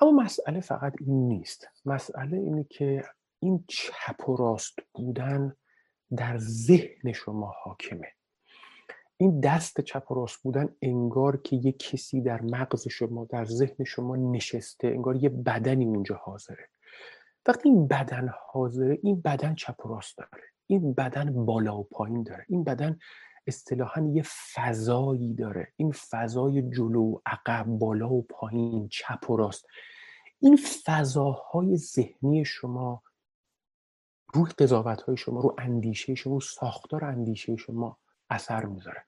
اما مسئله فقط این نیست. مسئله اینه که این چپ و راست بودن در ذهن شما حاکمه. این دست چپ و راست بودن انگار که یه کسی در مغز شما در ذهن شما نشسته انگار یه بدنی اونجا حاضره. وقتی این بدن حاضره این بدن چپ و راست داره. این بدن بالا و پایین داره. این بدن اصطلاحا یه فضایی داره. این فضای جلو و عقب بالا و پایین چپ و راست. این فضاهای ذهنی شما روی قضاوت های شما رو اندیشه شما رو ساختار اندیشه شما اثر می‌ذاره.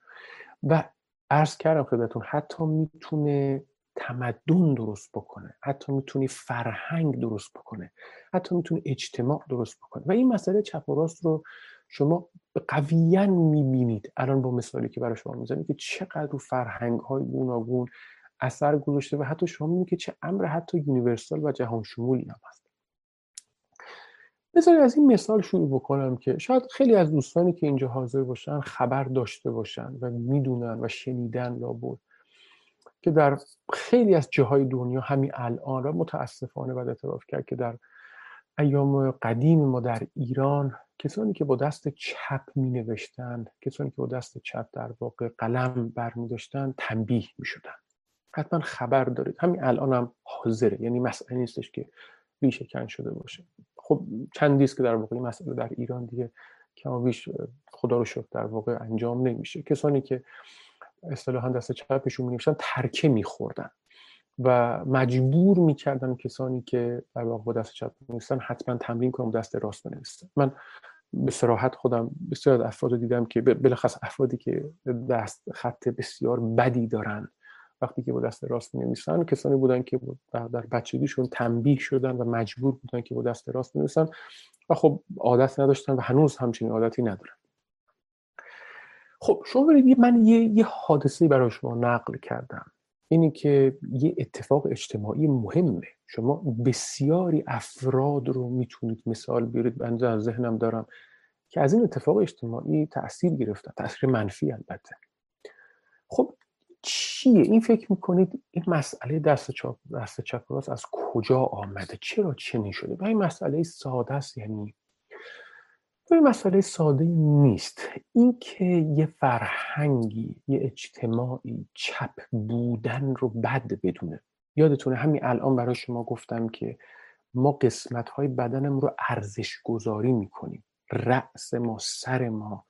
و عرض کردم خدمتتون حتی می‌تونه تمدن درست بکنه حتی می‌تونه فرهنگ درست بکنه حتی می‌تونه اجتماع درست بکنه. و این مسئله چپ و راست رو شما قویا می‌بینید. الان با مثالی که برای شما می‌زنید که چقدر رو فرهنگ های گوناگون اثر گذاشته و حتی شما می‌بینید که چه امر حتی یونیورسال و جهان شمولی هم هست. بذارید از این مثال شروع بکنم که شاید خیلی از دوستانی که اینجا حاضر باشن خبر داشته باشن و می‌دونن و شنیدن لابد که در خیلی از جاهای دنیا همین الان را متاسفانه باید اعتراف کرد که در ایام قدیم ما در ایران کسانی که با دست چپ می نوشتن کسانی که با دست چپ در واقع قلم بر می داشتن تنبیه می شدن حتما خبر دارید. همین الان هم حاضره. یعنی مسئله نیستش که ریشه کن شده باشه. خب چندی که در واقع مسئله در ایران دیگه کمابیش خدا رو شکر در واقع انجام نمیشه. کسانی که اصطلاحا دست چپشون می نوشتن ترکه میخوردن و مجبور می‌کردن کسانی که در واقع با دست چپ نیستن حتما تمرین کنم دست راست بنویسن. من به سراحت خودم بسیار افراد دیدم که بلخص افرادی که دست خط بسیار بدی دارن. وقتی که با دست راست نویسن کسانی بودن که در بچگیشون تنبیه شدن و مجبور بودن که با دست راست نویسن و خب عادت نداشتن و هنوز همچین عادتی ندارن. خب شما برید من یه, یه حادثه برای شما نقل کردم. اینی که یه اتفاق اجتماعی مهمه. شما بسیاری افراد رو می‌تونید مثال بیارید. بنده از ذهنم دارم که از این اتفاق اجتماعی تاثیر گرفتن تاثیر منفی البته. خب چیه؟ این فکر می‌کنید این مسئله دست چپ دست چپ راست از کجا آمده؟ چرا چنین شده؟ و این مسئله ساده است یعنی این مسئله ساده نیست. اینکه یه فرهنگی یه اجتماعی چپ بودن رو بد بدونه. یادتونه همین الان برای شما گفتم که ما قسمت های بدنم رو ارزش گذاری می‌کنیم. رأس ما سر ما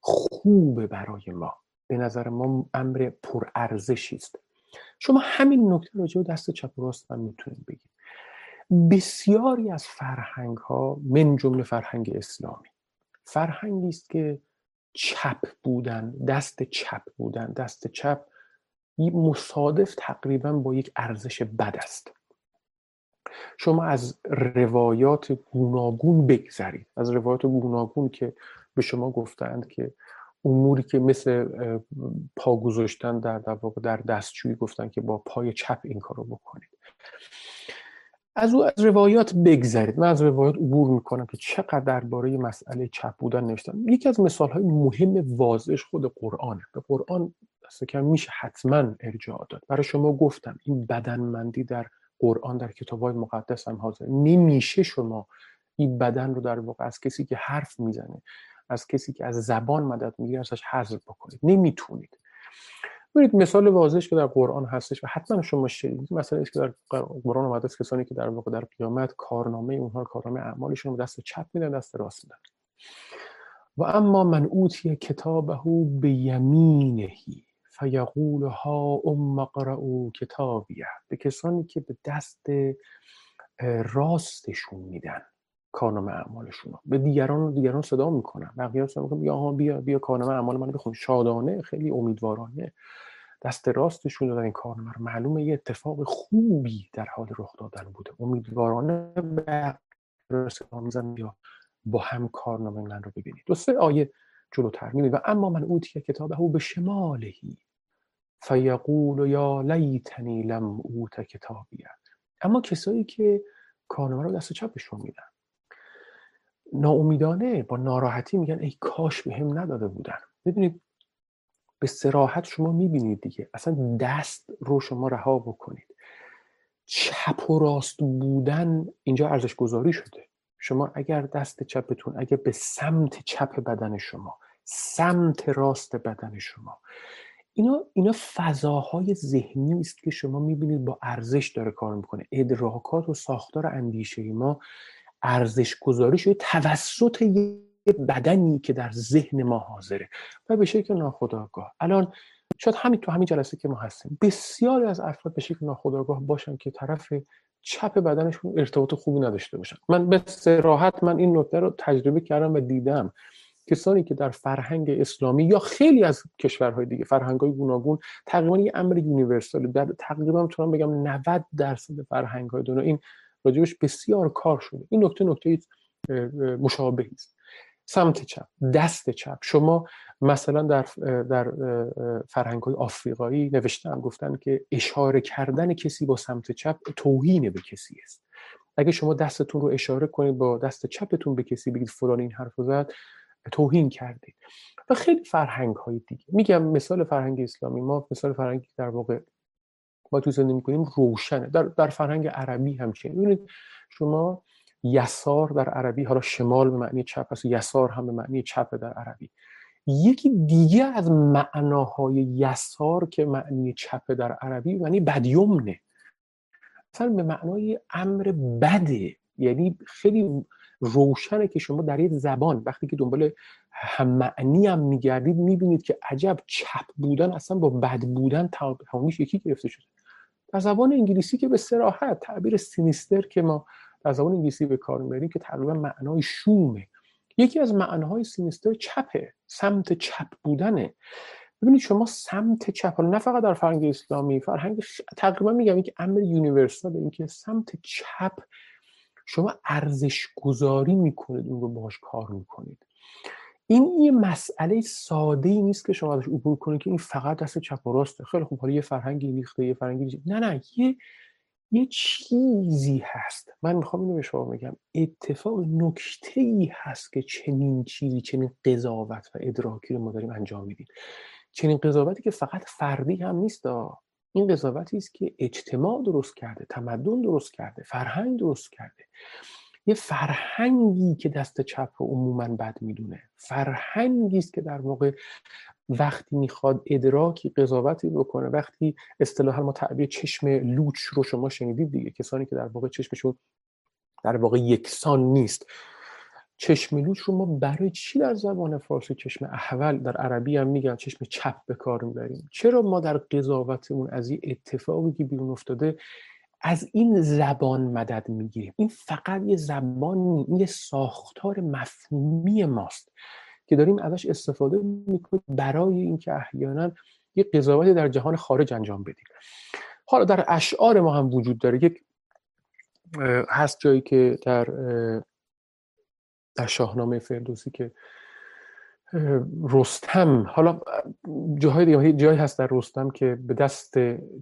خوبه برای ما. به نظر ما امر پرارزشی است. شما همین نکته راجع به دست چپ راست هم می‌تونید بگید. بسیاری از فرهنگ ها من جمله فرهنگ اسلامی فرهنگی است که چپ بودن دست چپ بودن دست چپ مصادف تقریبا با یک ارزش بد است. شما از روایات گوناگون بگذرید. از روایات گوناگون که به شما گفتند که اموری که مثل پا گذاشتن در در واقع در دستشویی گفتن که با پای چپ این کارو بکنید. از او از روایات بگذرید. من از روایات عبور می‌کنم که چقدر درباره مسئله چپ بودن نوشتم. یکی از مثال های مهم واضحش خود قرآنه. به قرآن دست کم میشه حتما ارجاع داد. برای شما گفتم این بدنمندی در قرآن در کتاب های مقدس هم حاضر. نمیشه شما این بدن رو در واقع از کسی که حرف می‌زنه از کسی که از زبان مدد می‌گیره ازش حذف بکنید. نمی‌تونید. ببینید مثال واضحش که در قرآن هستش و حتما شما شنیدید. مثلا است که در قرآن اومده است کسانی که در واقع در قیامت کارنامه اونها کارنامه اعمالشون رو دست چپ میدن دست راست میدن. و اما من اوتی کتابه به یمینهی فیقول ها ام قرعو کتابیه. به کسانی که به دست راستشون میدن. کارنامه اعمالشون به دیگران دیگران صدا می‌کنن. بقیه صدا می‌کنن بیا بیا بیا کارنامه اعمال من بخون. شادانه خیلی امیدوارانه. دست راستشون دادن این کارنامه رو. معلومه یه اتفاق خوبی در حال رخ دادن بوده. امیدوارانه به میزن یا با هم کارنامه من رو ببینید. دو سه آیه جلوتر می‌بینید. و اما من اوتی کتابه او به شمالهی فیقول یا لیتنی لم اوت کتابیه. اما کسایی که کارنامه رو دست چپشون میدن. ناامیدانه با ناراحتی میگن ای کاش به هم نداده بودن. ببینید به سراحت شما می‌بینید دیگه. اصلا دست رو شما رها بکنید. چپ و راست بودن اینجا ارزش گذاری شده. شما اگر دست چپتون اگر به سمت چپ بدن شما سمت راست بدن شما. اینا اینا فضاهای ذهنی است که شما می‌بینید با ارزش داره کار می‌کنه. ادراکات و ساختار اندیشه ما ارزش گذاری شده توسط یه بدنی که در ذهن ما حاضره. و به شکل ناخودآگاه. الان شاید همین تو همین جلسه که ما هستیم. بسیاری از افراد به شکل ناخودآگاه باشن که طرف چپ بدنشون ارتباط خوبی نداشته باشن. من به راحت من این نکته رو تجربه کردم و دیدم. کسانی که در فرهنگ اسلامی یا خیلی از کشورهای دیگه فرهنگ های گوناگون تقریبا یه امر یونیورسال در تقریبا می‌تونم بگم 90 درصد فرهنگ های دنیا این راجبش بسیار کار شده. این نکته نکته مشابهی است. سمت چپ دست چپ. شما مثلا در در فرهنگ های آفریقایی نوشتن گفتن که اشاره کردن کسی با سمت چپ توهین به کسی است. اگه شما دستتون رو اشاره کنید با دست چپتون به کسی بگید فلان این حرف زد توهین کردید. و خیلی فرهنگ های دیگه. میگم مثال فرهنگ اسلامی. ما مثال فرهنگی در واقع ما تو زندگی می‌کنیم روشنه. در, در فرهنگ عربی همچنین. ببینید شما یسار در عربی حالا شمال به معنی چپ هست یسار هم به معنی چپ در عربی. یکی دیگه از معناهای یسار که معنی چپ در عربی معنی بدیمنه. مثلا به معنای امر بده یعنی خیلی روشنه که شما در یک زبان وقتی که دنبال هم معنی هم میگردید می‌بینید که عجب چپ بودن اصلا با بد بودن تمامیش یکی گرفته شده. در زبان انگلیسی که به صراحت تعبیر sinister که ما در زبان انگلیسی به کار می‌بریم که تقریبا معنای شومه. یکی از معناهای sinister چپه سمت چپ بودنه. ببینید شما سمت چپ نه فقط در فرهنگ اسلامی فرهنگ تقریبا میگم که امر universal اینکه سمت چپ شما ارزش گذاری می‌کنید اون رو باش کار می‌کنید. این یه مسئله ساده ای نیست که شما ازش عبور کنید که این فقط دست چپ و راسته خیلی خوب حالا یه فرهنگی ریخته یه فرهنگی نه نه یه یه چیزی هست. من می‌خوام اینو به شما بگم. اتفاق نکته ای هست که چنین چیزی چنین قضاوت و ادراکی رو ما داریم انجام میدیم. چنین قضاوتی که فقط فردی هم نیست این قضاوتی است که اجتماع درست کرده تمدن درست کرده فرهنگ درست کرده. یه فرهنگی که دست چپ رو عموما بد می‌دونه. فرهنگی است که در واقع وقتی می‌خواد ادراکی قضاوتی بکنه وقتی اصطلاحا ما تعبیر چشم لوچ رو شما شنیدید دیگه کسانی که در واقع چشمشون در واقع یکسان نیست. چشم لوچ رو ما برای چی در زبان فارسی چشم احول در عربی هم میگن چشم چپ به کار می‌بریم؟ چرا ما در قضاوتمون از این اتفاقی که بیرون افتاده از این زبان مدد می‌گیریم. این فقط یه زبانی این یه ساختار مفهومی ماست که داریم ازش استفاده می‌کنیم برای اینکه احیانا یه قضاوتی در جهان خارج انجام بدیم. حالا در اشعار ما هم وجود داره. یک هست جایی که در در شاهنامه فردوسی که رستم. حالا جاهای دیگه جایی هست در رستم که به دست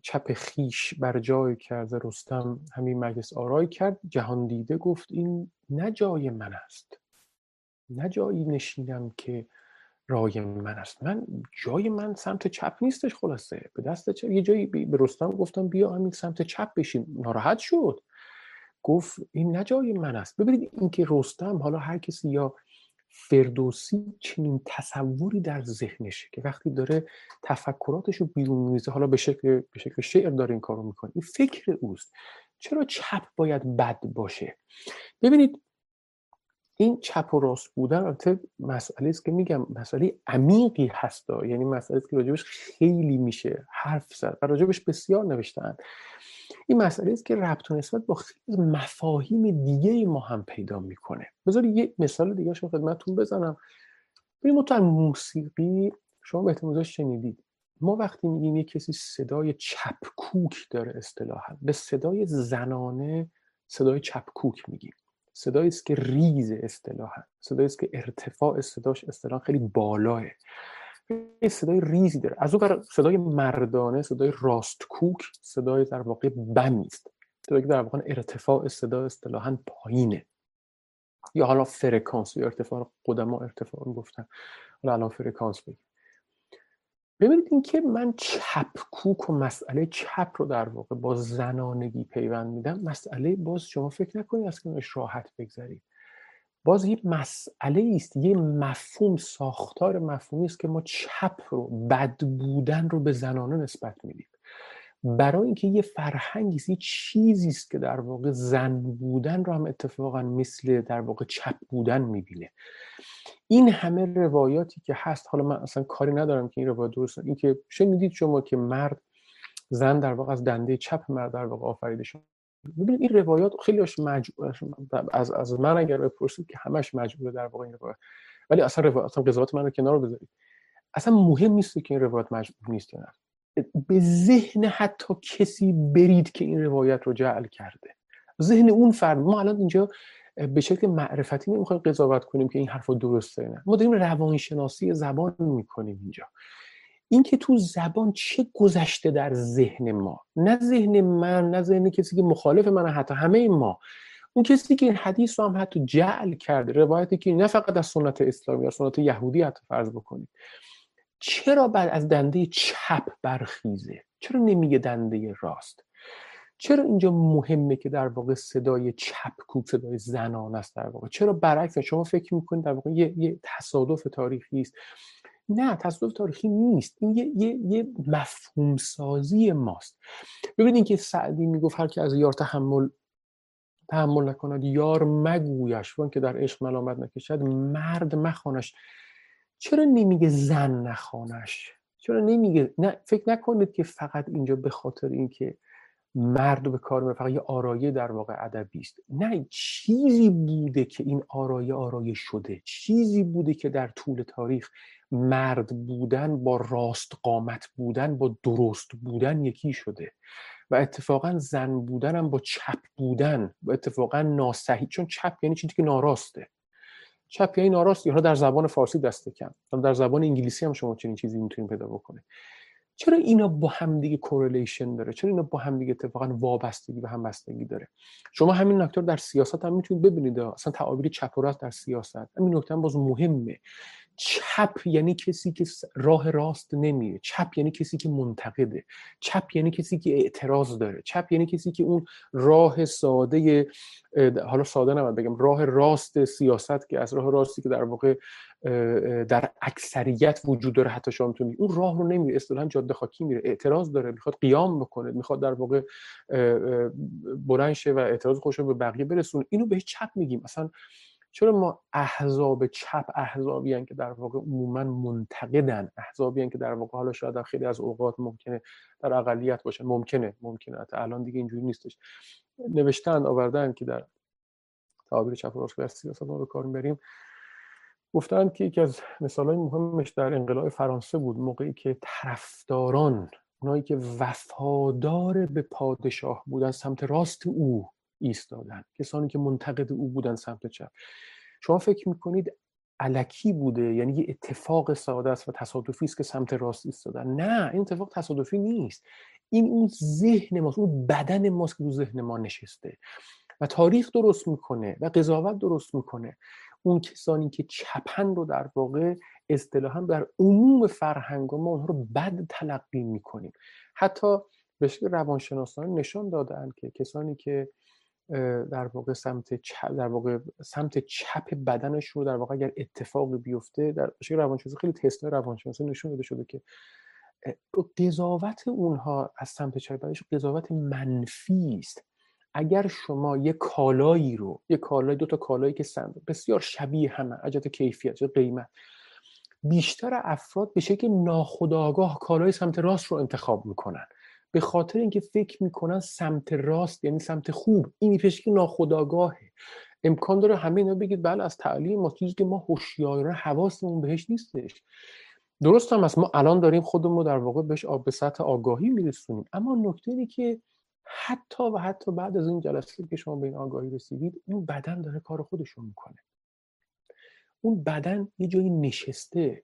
چپ خیش بر جای کرده رستم همین مجلس آرای کرد. جهان دیده گفت این نه جای من است. نه جایی نشینم که رای من است. من جای من سمت چپ نیستش خلاصه. به دست چپ یه جایی به رستم گفتم بیا همین سمت چپ بشین. ناراحت شد. گفت این نه جای من است. ببینید اینکه رستم حالا هر کسی یا فردوسی چنین تصوری در ذهنشه که وقتی داره تفکراتش رو بیرون میریزه حالا به شکل به شکل شعر داره این کارو می‌کنه این فکر اوست. چرا چپ باید بد باشه؟ ببینید این چپ و راست بودن البته مسئله است که میگم مسئله عمیقی هستا یعنی مسئله است که راجبش خیلی میشه حرف زد و راجبش بسیار نوشتن این مسئله است که ربط و نسبت با خیلی مفاهیم دیگه ما هم پیدا می‌کنه. بذار یه مثال دیگه شما خدمتتون بزنم. ببین تو موسیقی شما به احتمال شنیدید. ما وقتی میگیم یه کسی صدای چپکوک داره اصطلاحا به صدای زنانه صدای چپکوک میگیم. صدایی است که ریز اصطلاحا صدایی است که ارتفاع صداش اصطلاحا خیلی بالاه. صدای ریزی داره. از اون صدای مردانه صدای راستکوک صدای در واقع بمی است که در واقع ارتفاع صدا اصطلاحا پایینه. یا حالا فرکانس یا ارتفاع قدما ارتفاع گفتن. حالا الان فرکانس بگیم. ببینید اینکه من چپ کوک و مسئله چپ رو در واقع با زنانگی پیوند میدم مسئله باز شما فکر نکنید از که راحت بگذارید باز یه مسئله است یه مفهوم ساختار مفهومی است که ما چپ رو بد بودن رو به زنانه نسبت میدیم. برای اینکه یه فرهنگی یه چیزی است که در واقع زن بودن رو هم اتفاقا مثل در واقع چپ بودن می‌بینه. این همه روایاتی که هست حالا من اصلا کاری ندارم که این روایات درست این که شنیدید شما که مرد زن در واقع از دنده چپ مرد در واقع آفریده شد. ببینید این روایات خیلی مجبور از از من اگر بپرسید که همش مجبوره در واقع این روایات. ولی اصلا روایات اصلا قضاوت من رو کنار بذارید. اصلا مهم نیست که این روایات مجبور نیست یا نه. به ذهن حتی کسی برید که این روایت رو جعل کرده. ذهن اون فرد ما الان اینجا به شکل معرفتی نمی‌خوایم قضاوت کنیم که این حرف درسته نه. ما داریم روانشناسی زبان می‌کنیم اینجا. اینکه تو زبان چه گذشته در ذهن ما. نه ذهن من نه ذهن کسی که مخالف من حتی همه ما. اون کسی که این حدیث رو هم حتی جعل کرده روایتی که نه فقط از سنت اسلامی یا سنت یهودی حتی فرض بکنید. چرا بعد از دنده چپ برخیزه؟ چرا نمیگه دنده راست؟ چرا اینجا مهمه که در واقع صدای چپ کوب صدای زنان است در واقع؟ چرا برعکس شما فکر می‌کنید در واقع یه, یه تصادف تاریخی است؟ نه تصادف تاریخی نیست. این یه, یه،, یه مفهوم سازی ماست. ببینید که سعدی می‌گفت هر که از یار تحمل تحمل نکند یار مگویش. وان که در عشق ملامت نکشد مرد مخانش چرا نمیگه زن نخوانش؟ چرا نمیگه؟ نه فکر نکنید که فقط اینجا به خاطر اینکه مرد به کار میره فقط یه آرایه در واقع ادبی است. نه چیزی بوده که این آرایه آرایه شده. چیزی بوده که در طول تاریخ مرد بودن با راست قامت بودن با درست بودن یکی شده. و اتفاقا زن بودن هم با چپ بودن. و اتفاقا ناسحی. چون چپ یعنی چیزی که ناراسته. چپ یعنی ناراست حالا در زبان فارسی دست کم. در زبان انگلیسی هم شما چنین چیزی می‌تونید پیدا بکنید. چرا اینا با هم دیگه کورلیشن داره؟ چرا اینا با هم دیگه اتفاقا وابستگی و همبستگی داره؟ شما همین نکته در سیاست هم می‌تونید ببینید. اصلا تعابیر چپ و راست در سیاست. همین نکته هم باز مهمه. چپ یعنی کسی که راه راست نمیره. چپ یعنی کسی که منتقده. چپ یعنی کسی که اعتراض داره. چپ یعنی کسی که اون راه ساده حالا ساده نمید بگم راه راست سیاست که از راه راستی که در واقع در اکثریت وجود داره حتی شما می‌تونید. اون راه رو نمیره. اصطلاحا جاده خاکی میره. اعتراض داره. می‌خواد قیام بکنه. می‌خواد در واقع بلند شه و اعتراض خودش رو به بقیه برسونه. اینو بهش چپ میگیم. اصلا چرا ما احزاب چپ احزابی که در واقع عموما منتقدن؟ احزابی که در واقع حالا شاید در خیلی از اوقات ممکنه در اقلیت باشن ممکنه ممکنه. حتی الان دیگه اینجوری نیستش. نوشتن آوردن که در تعابیر چپ راست سیاست ما به کار می‌بریم. گفتن که یکی از مثالهای مهمش در انقلاب فرانسه بود. موقعی که طرفداران اونایی که وفادار به پادشاه بودن سمت راست او ایستادن. کسانی که منتقد او بودن سمت چپ. شما فکر می‌کنید علکی بوده؟ یعنی یه اتفاق ساده است و تصادفی است که سمت راست ایستادن. نه این اتفاق تصادفی نیست. این اون ذهن ماست اون بدن ماست که ذهن ما نشسته. و تاریخ درست می‌کنه و قضاوت درست می‌کنه. اون کسانی که چپن رو در واقع اصطلاحا در عموم فرهنگ ما اونها رو بد تلقی می‌کنیم. حتی به شکل روانشناسان نشان دادن که کسانی که در واقع سمت چپ در واقع سمت چپ بدنش رو در واقع اگر اتفاقی بیفته در شکل روانشناسی خیلی تست روانشناسی نشون داده شده که قضاوت اونها از سمت چپ بدنش قضاوت منفی است. اگر شما یه کالایی رو یه کالای دو تا کالایی که بسیار شبیه همه اجت کیفیت یا قیمت بیشتر افراد به شکل ناخودآگاه کالای سمت راست رو انتخاب می‌کنن. به خاطر اینکه فکر می‌کنن سمت راست یعنی سمت خوب. این که ناخودآگاهه. امکان داره همه اینا بگید بله از تعلیم ما چیزی که ما هوشیارانه حواسمون بهش نیستش. درست هم است ما الان داریم خودمون رو در واقع بهش به سطح آگاهی میرسونیم. اما نکته که حتی و حتی بعد از این جلسه که شما به این آگاهی رسیدید اون بدن داره کار خودش رو می‌کنه. اون بدن یه جایی نشسته.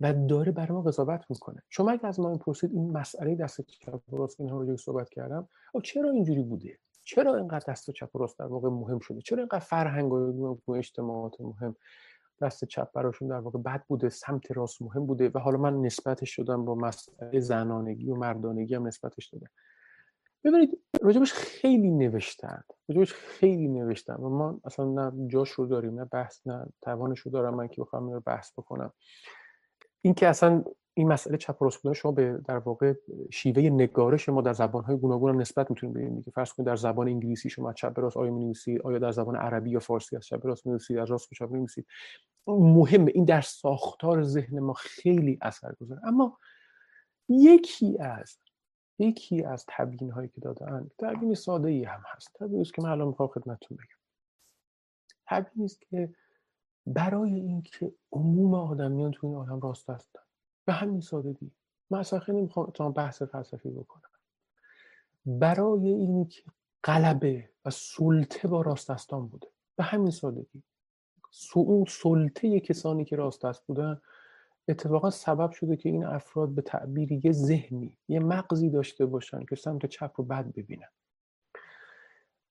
و داره برای ما قضاوت می‌کنه. شما اگه از ما پرسید این مسئله دست چپ و راست اینها رو صحبت کردم چرا اینجوری بوده؟ چرا اینقدر دست چپ و راست در واقع مهم شده؟ چرا اینقدر فرهنگ و اجتماعات مهم؟ دست چپ براشون در واقع بد بوده سمت راست مهم بوده و حالا من نسبتش شدم با مسئله زنانگی و مردانگی هم نسبتش دادم. ببینید راجبش خیلی نوشتن راجبش خیلی نوشتن و ما اصلا نه جاش رو داریم نه بحث نه توانش رو دارم من که بخوام رو بحث بکنم. این که اصلا این مسئله چپ و راست بودن شما به در واقع شیوه نگارش ما در زبان‌های گوناگون هم نسبت می‌تونید بدید دیگه فرض کنید در زبان انگلیسی شما چپ راست آیا می‌نویسید آیا در زبان عربی یا فارسی از چپ راست می‌نویسید از راست چپ می‌نویسید. مهمه این در ساختار ذهن ما خیلی اثر گذاره. اما یکی از یکی از تبیین هایی که دادن تبیین ساده ای هم هست. تبیین که من الان می‌خوام خدمتتون بگم. تبیین است که برای اینکه عموم آدمیان تو این عالم راست هستن به همین سادگی. من اصلا خیلی نمی‌خوام بحث فلسفی بکنم. برای اینکه غلبه و سلطه با راست دستان بوده. به همین سادگی. اون سلطه کسانی که راست دست بودن اتفاقا سبب شده که این افراد به تعبیر یه ذهنی یه مغزی داشته باشن که سمت چپ رو بد ببینن.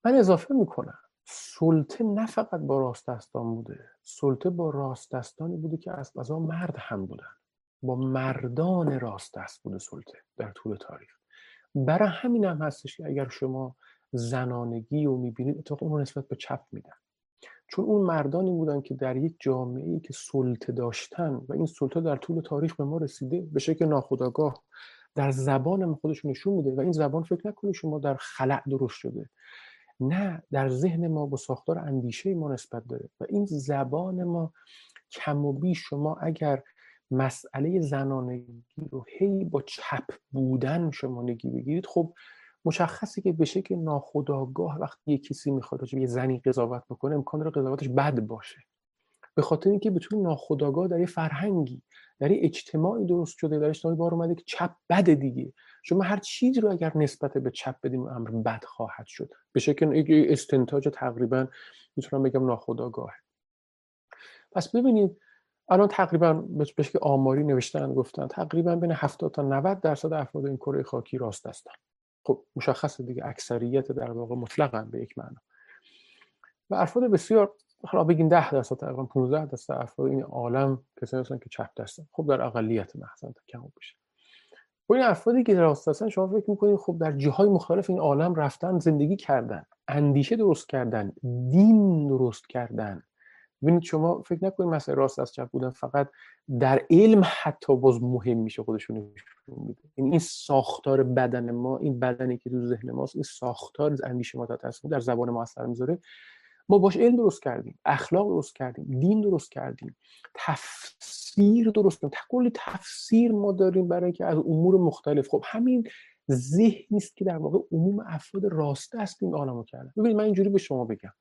من اضافه می‌کنم. سلطه نه فقط با راست دستان بوده. سلطه با راست دستانی بوده که از قضا مرد هم بودن. با مردان راست دست بوده سلطه در طول تاریخ. برای همین هم هستش که اگر شما زنانگی رو می‌بینید اتفاق اون رو نسبت به چپ میدن. چون اون مردانی بودن که در یک جامعه ای که سلطه داشتن و این سلطه در طول تاریخ به ما رسیده به شکل ناخودآگاه در زبان خودشون نشون میده و این زبان فکر نکنید شما در خلع درست شده. نه در ذهن ما با ساختار اندیشه ما نسبت داره و این زبان ما کم و بیش شما اگر مسئله زنانگی رو هی با چپ بودن شما نگی بگیرید خب مشخصه که به شکل ناخودآگاه وقتی یه کسی می‌خواد یه زنی قضاوت بکنه امکان داره قضاوتش بد باشه. به خاطر اینکه بتونی ناخودآگاه در یه فرهنگی در یه اجتماعی درست شده در اجتماعی بار اومده که چپ بده دیگه. شما هر چیزی رو اگر نسبت به چپ بدیم امر بد خواهد شد. به شکل استنتاج تقریبا می‌تونم بگم ناخودآگاهه. پس ببینید الان تقریبا به شکل آماری نوشتن گفتن تقریبا بین 70 تا 90 درصد افراد این کره خاکی راست هستن. خب مشخصه دیگه اکثریت در واقع مطلقا به یک معنا. و افراد بسیار حالا بگیم 10 درصد تقریبا 15 درصد افراد این عالم کسانی هستن که چپ دستن. خب در اقلیت محضن کم بشه و این افرادی که راست هستن شما فکر می‌کنید خب در جاهای مختلف این عالم رفتن زندگی کردن اندیشه درست کردن دین درست کردن. ببینید شما فکر نکنید مسئله راست از چپ بودن فقط در علم حتی باز مهم میشه خودشون نشون میده یعنی این ساختار بدن ما این بدنی که تو ذهن ماست این ساختار اندیشه ما در زبان ما اثر می‌ذاره. ما باش علم درست کردیم اخلاق درست کردیم دین درست کردیم تفسیر درست کردیم. کلی تفسیر ما داریم برای اینکه از امور مختلف. خب همین ذهنی است که در واقع عموم افراد راسته است این عالمو کردن. ببینید من اینجوری به شما بگم.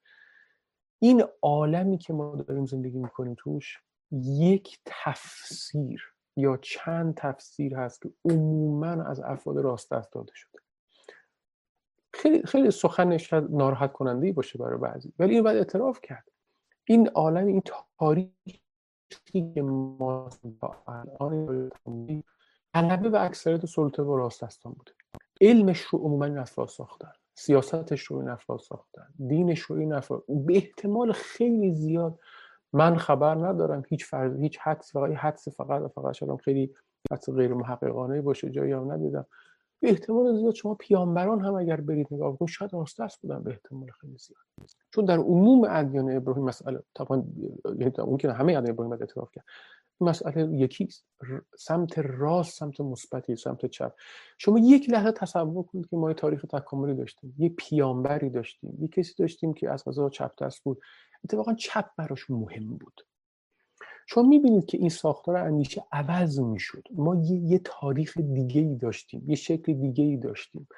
این عالمی که ما داریم زندگی می‌کنیم توش یک تفسیر یا چند تفسیر هست که عموما از افراد راست دست داده شده. خیلی خیلی سخنش ناراحت کننده باشه برای بعضی. ولی این باید اعتراف کرد. این عالم این تاریخی که ما الان غلبه به اکثریت سلطه و راست دستان بوده. علمش رو عموما این افراد ساختن سیاستش رو این افراد ساختن دینش رو این افراد به احتمال خیلی زیاد. من خبر ندارم هیچ فرض هیچ حدس فقط حدس فقط فقط شدم خیلی حدس غیر محققانه باشه جایی هم ندیدم. به احتمال زیاد شما پیامبران هم اگر برید نگاه کنید شاید راست دست بودن به احتمال خیلی زیاد. چون در عموم ادیان ابراهیم مسئله طبعا یعنی که همه ادیان ابراهیم اعتراف کرد مسئله یکی سمت راست سمت مثبتی سمت چپ. شما یک لحظه تصور کنید که ما یه تاریخ تکاملی داشتیم یه پیامبری داشتیم یه کسی داشتیم که از غذا چپ دست بود. اتفاقا چپ براش مهم بود. شما می‌بینید که این ساختار اندیشه عوض می‌شد. ما یه, یه تاریخ دیگه ای داشتیم یه شکل دیگه ای داشتیم.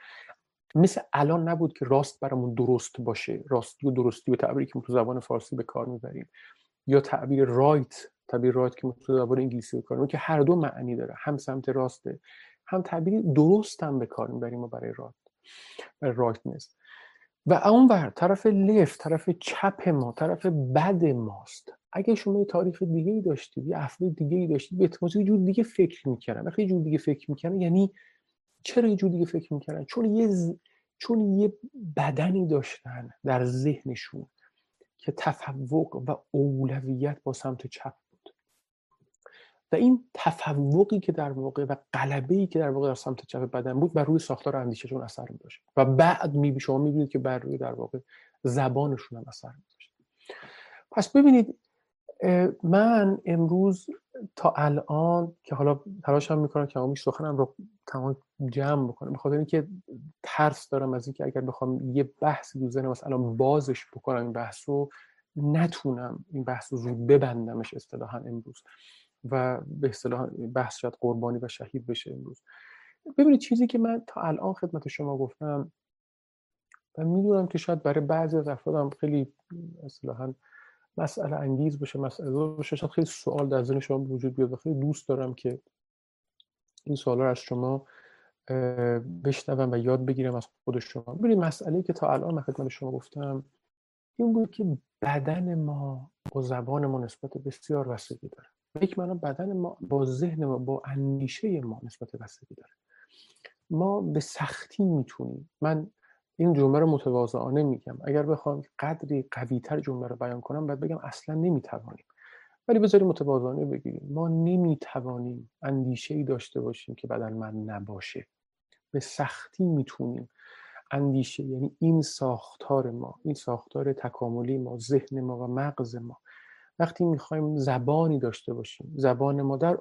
مثل الان نبود که راست برامون درست باشه. راستی و درستی و تعبیری که تو زبان فارسی به کار می‌بریم. یا تعبیر right تعبیر right که تو زبان انگلیسی به کار که هر دو معنی داره. هم سمت راسته هم تعبیر درست هم به کار می‌بریم برای right برای rightness. و اون ور طرف left طرف چپ ما طرف بد ماست. اگه شما یه تاریخ دیگه ای داشتید یه افراد دیگه ای داشتید به اعتماد یه جور دیگه فکر می‌کردن. وقتی جور دیگه فکر می‌کردن یعنی چرا یه جور دیگه فکر می‌کردن؟ چون یه چون یه بدنی داشتن در ذهنشون که تفوق و اولویت با سمت چپ بود. و این تفوقی که در واقع و قلبه که در واقع در سمت چپ بدن بود بر روی ساختار اندیشهشون اثر می‌داشت. و بعد می شما می‌بینید که بر روی در واقع زبانشون هم اثر می‌داشت. پس ببینید من امروز تا الان که حالا تلاشم می‌کنم که امیش سخنم رو تمام جمع بکنم بخاطر اینکه ترس دارم از اینکه اگر بخوام یه بحث دو ذهنم الان بازش بکنم این بحث رو نتونم این بحث رو زود ببندمش اصطلاحا امروز و به اصطلاح بحث شاید قربانی و شهید بشه امروز. ببینید چیزی که من تا الان خدمت شما گفتم و می‌دونم که شاید برای بعضی از افرادم خیلی اصطلاحا مسئله انگیز باشه مسئله باشه شاید خیلی سوال در ذهن شما وجود بیاد و خیلی دوست دارم که این سوال رو از شما بشنوم و یاد بگیرم از خود شما. ببینید مسئله که تا الان من خدمت شما گفتم این بود که بدن ما با زبان ما نسبت بسیار وسیقی داره. یک معنا بدن ما با ذهن ما با اندیشه ما نسبت وسیقی داره. ما به سختی می‌تونیم. من این جمله رو متواضعانه میگم. اگر بخوام قدری قویتر جمله رو بیان کنم باید بگم اصلا نمی‌توانیم. ولی بذاریم متواضعانه بگیریم. ما نمی‌توانیم اندیشه ای داشته باشیم که بدن من نباشه. به سختی می‌تونیم اندیشه یعنی این ساختار ما این ساختار تکاملی ما ذهن ما و مغز ما. وقتی می‌خوایم زبانی داشته باشیم زبان ما در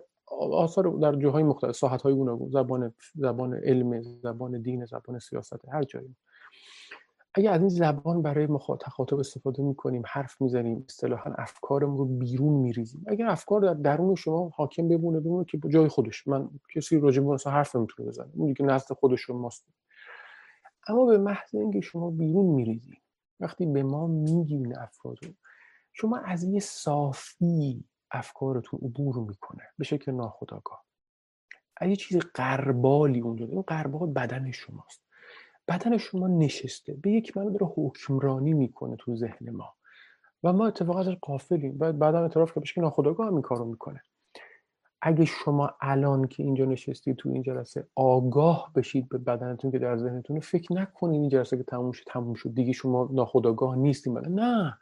آثار در جاهای مختلف ساحت های گوناگون زبان زبان علم زبان دین زبان سیاست هر جایی. اگه از این زبان برای مخاطب استفاده می‌کنیم حرف می‌زنیم اصطلاحا افکارمون رو بیرون میریزیم. اگر افکار در درون شما حاکم بمونه بمونه که جای خودش. من کسی راجع به حرف نمی‌تونه بزنه. اون که نزد خودش ماست. اما به محض اینکه شما بیرون میریزیم وقتی به ما میگین افراد رو شما از یه صافی افکارتون عبور می‌کنه. به شکل ناخودآگاه. یه چیز قربالی اونجا این قربال بدن شماست. بدن شما نشسته. به یک معنی داره حکمرانی می‌کنه تو ذهن ما. و ما اتفاقا ازش قافلیم باید بعدا اعتراف که بشه ناخودآگاه هم این کارو می‌کنه. اگه شما الان که اینجا نشستید تو این جلسه آگاه بشید به بدنتون که در ذهنتون فکر نکنید این جلسه که تموم شد تموم شد. دیگه شما ناخودآگاه نیستیم نه.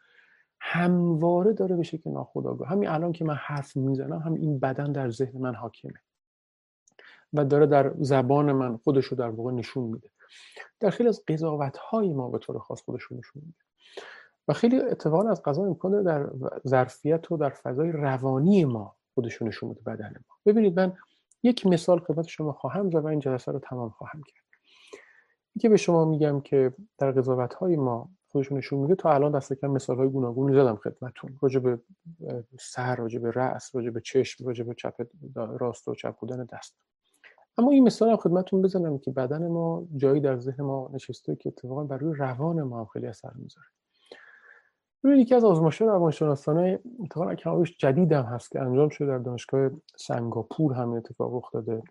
همواره داره بشه که ناخودآگاه همین الان که من حرف می‌زنم هم این بدن در ذهن من حاکمه. و داره در زبان من خودش رو در واقع نشون میده. در خیلی از قضاوت های ما به طور خاص خودش رو نشون میده. و خیلی اتفاقا از قضا می‌کنه در ظرفیت و در فضای روانی ما خودش نشون میده بدن ما. ببینید من یک مثال خدمت شما خواهم زد و این جلسه رو تمام خواهم کرد. که به شما میگم که در قضاوت های ما خودشون نشون میده تا الان دست کم مثال های گوناگونی زدم خدمتتون. راجع به سر راجع به رأس راجع به چشم راجع به چپ راست و چپ بودن دست. اما این مثال هم خدمتتون بزنم که بدن ما جایی در ذهن ما نشسته که اتفاقا بر روی روان ما هم خیلی اثر می‌ذاره. روی یکی از آزمایش‌های روانشناسانه اتفاقا کمابیش جدید هم هست که انجام شده در دانشگاه سنگاپور همین اتفاق رخ داده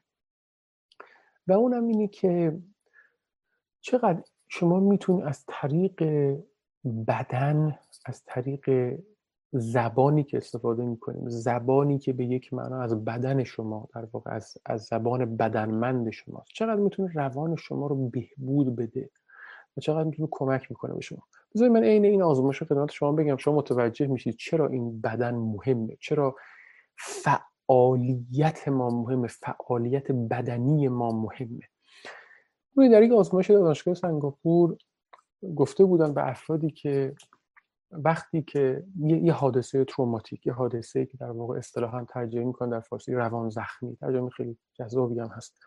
و اونم اینه که چقدر شما می‌تونید از طریق بدن از طریق زبانی که استفاده می‌کنیم زبانی که به یک معنا از بدن شما در واقع از, از زبان بدنمند شماست چقدر می‌تونه روان شما رو بهبود بده و چقدر می‌تونه کمک می‌کنه به شما. بذارید من عین این آزمایش خدمت شما بگم. شما متوجه میشید چرا این بدن مهمه؟ چرا فعالیت ما مهمه؟ فعالیت بدنی ما مهمه؟ در یک آزمایش دانشگاه سنگاپور گفته بودن به افرادی که وقتی که یه, حادثه تروماتیک یه حادثه که در واقع اصطلاحا ترجمه می‌کنن در فارسی روان زخمی ترجمه خیلی جذابی هم هست.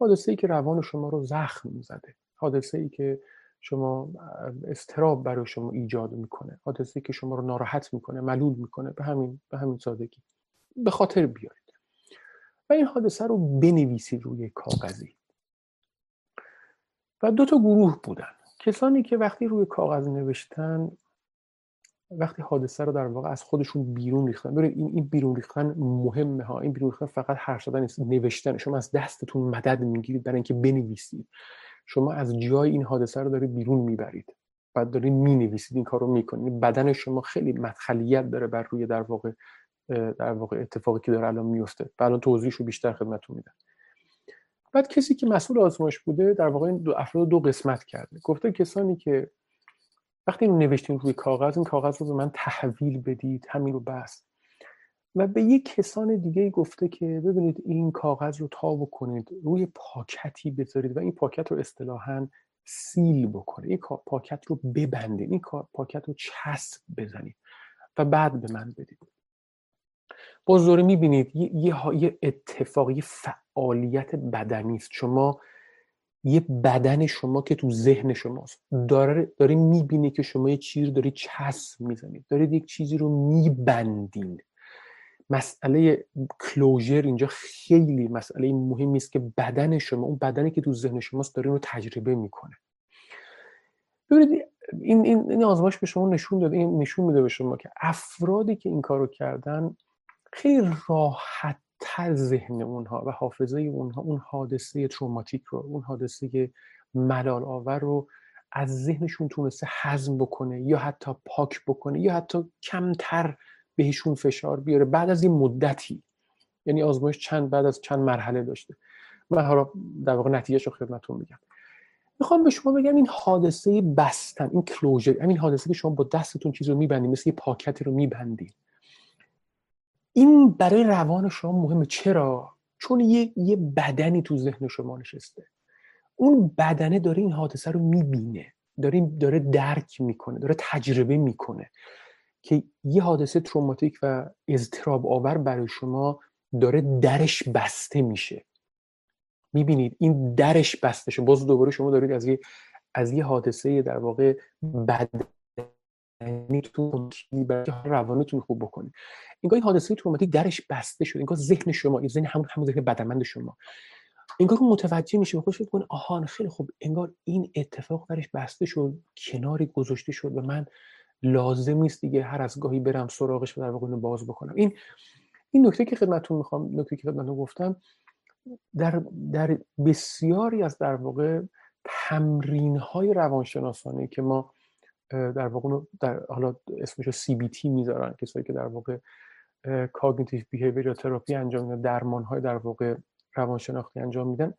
حادثه ای که روان شما رو زخم زده حادثه ای که شما استراب برای شما ایجاد می‌کنه حادثه ای که شما رو ناراحت می‌کنه ملول می‌کنه به همین به همین سادگی. به خاطر بیارید. و این حادثه رو بنویسید روی کاغذی. و دو تا گروه بودن. کسانی که وقتی روی کاغذ نوشتن وقتی حادثه رو در واقع از خودشون بیرون ریختن. ببینید این این بیرون ریختن مهمه ها. این بیرون ریختن فقط حرف زدن نیست نوشتن. شما از دستتون مدد می‌گیرید برای اینکه بنویسید. شما از جای این حادثه رو دارید بیرون می‌برید. بعد دارید می‌نویسید این کار رو می‌کنید. بدن شما خیلی مدخلیت داره بر روی در واقع در واقع اتفاقی که داره الان میفته الان توضیحش بیشتر خدمتتون میدم. بعد کسی که مسئول آزمایش بوده در واقع این دو افراد دو قسمت کرده. گفته کسانی که وقتی اینو نوشتین روی کاغذ این کاغذ رو به من تحویل بدید همین رو بس. و به یک کسان دیگه گفته که ببینید این کاغذ رو تا بکنید روی پاکتی بذارید و این پاکت رو اصطلاحا سیل بکنید. این پاکت رو ببندید این پاکت رو چسب بزنید و بعد به من بدید. باز دوره می‌بینید یه, یه اتفاقی فعالیت بدنی است. شما یه بدن شما که تو ذهن شماست. داره داره می‌بینه که شما یه چیزی داری چسب می‌زنید. دارید یک چیزی رو میبندین. مسئله کلوژر اینجا خیلی مسئله مهمی است که بدن شما اون بدنی که تو ذهن شماست داره رو تجربه می‌کنه. ببینید این, این, این آزمایش به شما نشون داده این نشون میده به شما که افرادی که این کارو کردن خیلی راحت تر ذهن اونها و حافظه اونها اون حادثه تروماتیک رو اون حادثه ملال آور رو از ذهنشون تونسته حزم بکنه یا حتی پاک بکنه یا حتی کمتر بهشون فشار بیاره بعد از این مدتی. یعنی آزمایش چند بعد از چند مرحله داشته. من حالا در واقع نتیجهش رو خدمتتون میگم. می‌خوام به شما بگم این حادثه بستن این کلوزر همین حادثه که شما با دستتون چیز رو میبندید مثل یه پاکتی رو میبندید این برای روان شما مهمه. چرا؟ چون یه, یه بدنی تو ذهن شما نشسته. اون بدنه داره این حادثه رو می‌بینه. داره داره درک می‌کنه داره تجربه می‌کنه که یه حادثه تروماتیک و اضطراب آور برای شما داره درش بسته میشه. می‌بینید این درش بسته شده باز دوباره شما دارید از یه از یه حادثه در واقع بدنیتون روانتون خوب بکنید اینگاه این حادثه تروماتیک درش بسته شده اینگاه ذهن شما این ذهن همون همون ذهن بدنمند شما. انگار متوجه میشه و فکر کنه آها خیلی خوب. انگار این اتفاق درش بسته شد کناری گذاشته شد و من لازم نیست دیگه هر از گاهی برم سراغش و در واقع باز بکنم. این این نکته که خدمتتون می‌خوام نکته که خدمتتون گفتم در در بسیاری از در واقع تمرین های روانشناسانه که ما در واقع در حالا اسمش CBT می‌ذارن کسایی که در واقع cognitive behavior therapy انجام میدن درمان های در واقع روانشناختی انجام میدن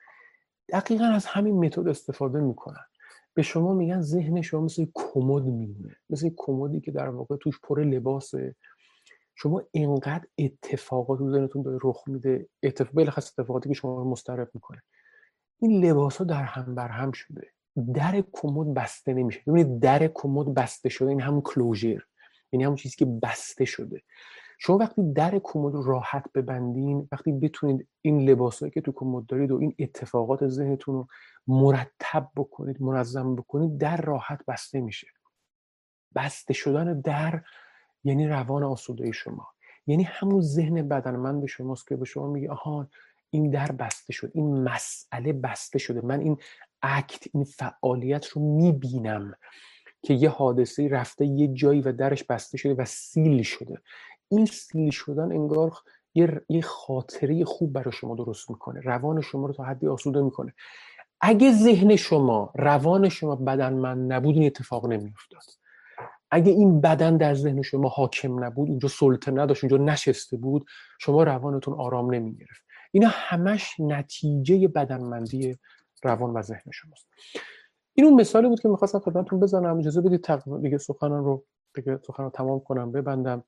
دقیقا از همین متد استفاده می‌کنن. به شما میگن ذهن شما مثل کمد میمونه مثل کمدی که در واقع توش پر لباسه. شما اینقدر اتفاقات تو ذهنتون داره رخ میده اتفاق بلخص اتفاقاتی که شما رو مسترب می‌کنه. این لباس ها در هم بر هم شده. در کمد بسته نمیشه. ببینید در کمد بسته شده این همون کلوزر یعنی همون چیزی که بسته شده. شما وقتی در کمد راحت ببندین وقتی بتونید این لباسایی که تو کمد دارید و این اتفاقات ذهنتون رو مرتب بکنید منظم بکنید در راحت بسته میشه. بسته شدن در یعنی روان آسوده شما. یعنی همون ذهن بدنمند شماست که به شما میگه آها این در بسته شد این مسئله بسته شده. من این اکت این فعالیت رو می‌بینم که یه حادثه رفته یه جایی و درش بسته شده و سیل شده. این سیل شدن انگار یه, یه خاطره خوب برای شما درست می‌کنه. روان شما رو تا حدی آسوده می‌کنه. اگه ذهن شما روان شما بدن من نبود این اتفاق نمیافتاد. اگه این بدن در ذهن شما حاکم نبود اونجا سلطه نداشت اونجا نشسته بود شما روانتون آرام نمی‌گرفت. اینا همش نتیجه بدنمندی روان و ذهن شماست. این اون مثالی بود که می‌خواستم خدمتتون بزنم. اجازه بدید دیگه سخنان رو دیگه سخن رو تمام کنم ببندم.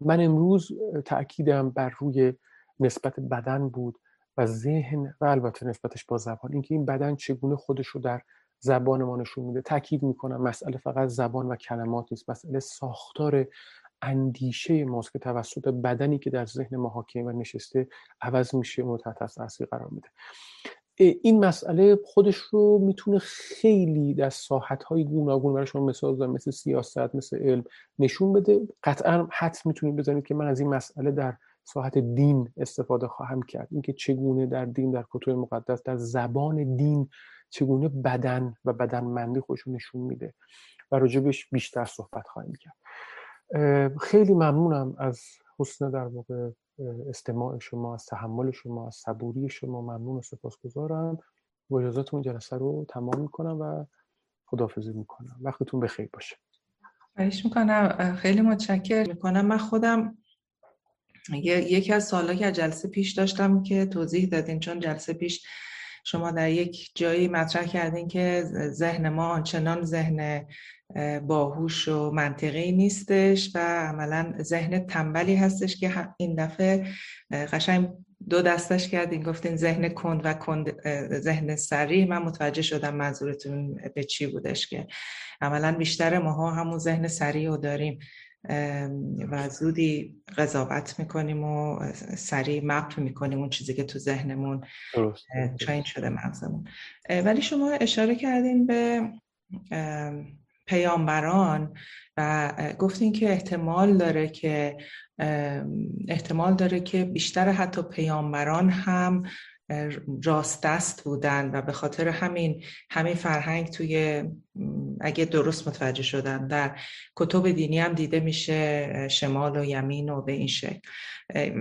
من امروز تاکیدم بر روی نسبت بدن بود و ذهن و البته نسبتش با زبان. اینکه این بدن چگونه خودش رو در زبان ما نشون میده. تاکید می‌کنم مسئله فقط زبان و کلمات نیست. مسئله ساختار اندیشه ماست که توسط بدنی که در ذهن ما حاکم و نشسته عوض میشه و تحت تاثیر قرار میده. این مسئله خودش رو می‌تونه خیلی در ساحت های گوناگون برای شما مثال بزنم مثل سیاست مثل علم نشون بده. قطعا حد می‌تونید بزنید که من از این مسئله در ساحت دین استفاده خواهم کرد. اینکه چگونه در دین در کتب مقدس در زبان دین چگونه بدن و بدنمندی خودش نشون میده. و راجبش بیشتر صحبت خواهیم کرد. خیلی ممنونم از حسن در واقع استماع شما از تحمل شما از صبوری شما ممنون و سپاسگزارم. با اجازهتون جلسه رو تمام می‌کنم و خداحافظی می‌کنم. وقتتون بخیر باشه. خواهش می‌کنم. خیلی متشکر می‌کنم. من خودم یکی از سوالا که جلسه پیش داشتم که توضیح دادین چون جلسه پیش شما در یک جایی مطرح کردین که ذهن ما آنچنان ذهن باهوش و منطقی نیستش و عملا ذهن تنبلی هستش که این دفعه قشنگ دو دستش کردین گفتین ذهن کند و کند ذهن سریع من متوجه شدم منظورتون به چی بودش که عملا بیشتر ماها همون ذهن سریع رو داریم. و زودی قضاوت می‌کنیم و سریع مپ می‌کنیم اون چیزی که تو ذهنمون چاین شده مغزمون. ولی شما اشاره کردین به پیامبران و گفتین که احتمال داره که احتمال داره که بیشتر حتی پیامبران هم راست دست بودن و به خاطر همین همین فرهنگ توی اگه درست متوجه شدن در کتب دینی هم دیده میشه شمال و یمین و به این شکل.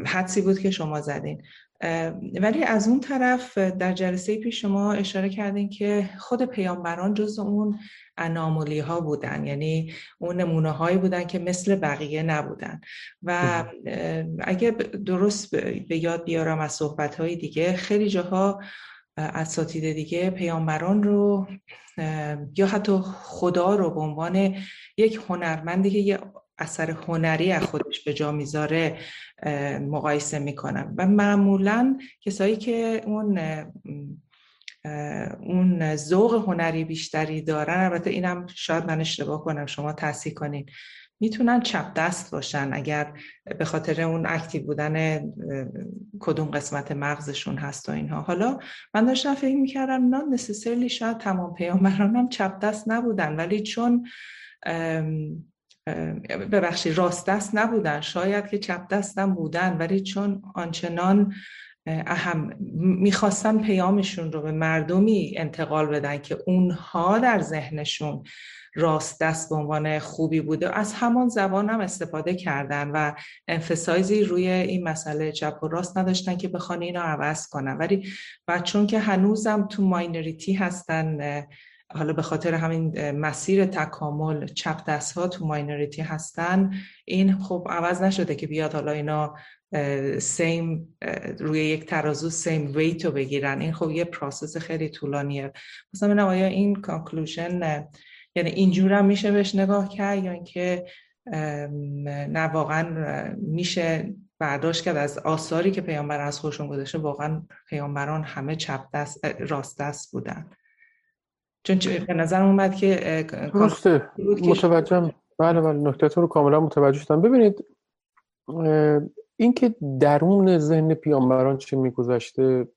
حدسی بود که شما زدین. ولی از اون طرف در جلسه پیش شما اشاره کردین که خود پیامبران جز اون انامولی ها بودن. یعنی اون نمونه هایی بودن که مثل بقیه نبودن. و اگه درست به یاد بیارم از صحبت های دیگه خیلی جاها اساتید دیگه پیامبران رو یا حتی خدا رو به عنوان یک هنرمندی که یه اثر هنری از خودش به جا می‌ذاره مقایسه می‌کنن و معمولا کسایی که اون اون ذوق هنری بیشتری دارن البته اینم شاید من اشتباه کنم شما تصحیح کنین. می‌تونن چپ دست باشن اگر به خاطر اون اکتیو بودن کدوم قسمت مغزشون هست و اینها. حالا من داشتم فکر می‌کردم نه نسیسرلی شاید تمام پیامبران هم چپ دست نبودن ولی چون ببخشید راست دست نبودن. شاید که چپ دستم بودن ولی چون آنچنان اهم می‌خواستن پیامشون رو به مردمی انتقال بدن که اونها در ذهنشون راست دست به عنوان خوبی بوده از همان زبان هم استفاده کردن و emphasis ی روی این مسئله چپ و راست نداشتن که بخوان اینو عوض کنن. ولی و چون که هنوزم تو minority هستن حالا به خاطر همین مسیر تکامل چپ دست ها تو minority هستن. این خب عوض نشده که بیاد حالا اینا same روی یک ترازو same weight رو بگیرن. این خب یه process خیلی طولانیه. مثلا ببینم آیا این کانکلوژن یعنی اینجور هم میشه بهش نگاه کرد یا اینکه نه واقعا میشه برداشت کرد از آثاری که پیامبر از خودشون گذاشته؟ واقعا پیامبران همه چپ دست راست دست بودن. چون به نظر اومد که درسته. متوجهم. بله بله نکته رو کاملا متوجه شدم. ببینید اینکه درون ذهن پیامبران چه میگذشته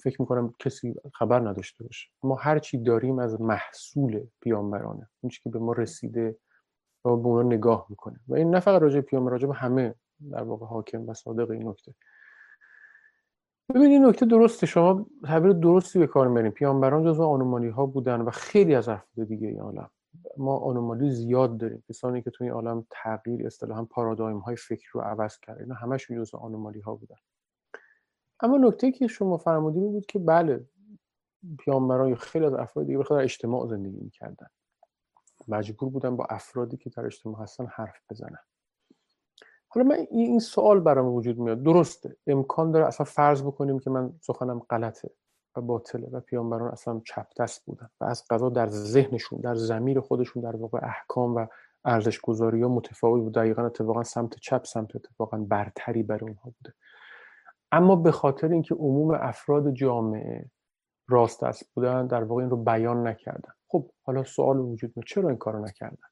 فکر می‌کنم کسی خبر نداشته باشه. ما هر چی داریم از محصول پیامبرانه. اون که به ما رسیده و به اونا نگاه می‌کنه. و این نه فقط راجع پیامبر راجع به همه در واقع حاکم و صادق این نکته. ببینید نکته درسته شما تعبیر درستی به کار می‌برین. پیامبران جزو آنومالی ها بودن و خیلی از افراد دیگه این عالم. ما آنومالی زیاد داریم. کسانی که تو این عالم تغییر اصطلاحا پارادایم های فکر رو عوض کرد اینا همش جزو آنومالی ها بودن. اما نکته که شما فرمودین بود که بله پیامبران یا خیلی از افراد دیگه بخاطر اجتماع زندگی می‌کردن. مجبور بودن با افرادی که در اجتماع هستن حرف بزنن. حالا من این سوال برام وجود میاد. درسته. امکان داره اصلا فرض بکنیم که من سخنم غلطه و باطله و پیامبران اصلا چپ دست بودن و از قضا در ذهنشون در زمیر خودشون در واقع احکام و ارزش گذاری ها متفاوت بود. دقیقا اتفاقا سمت چپ سمت اتفاقا برتری برای اونها بوده. اما به خاطر اینکه عموم افراد جامعه راست دست بودن در واقع این رو بیان نکردن. خب حالا سوال وجود میاد. چرا این کارو نکردن؟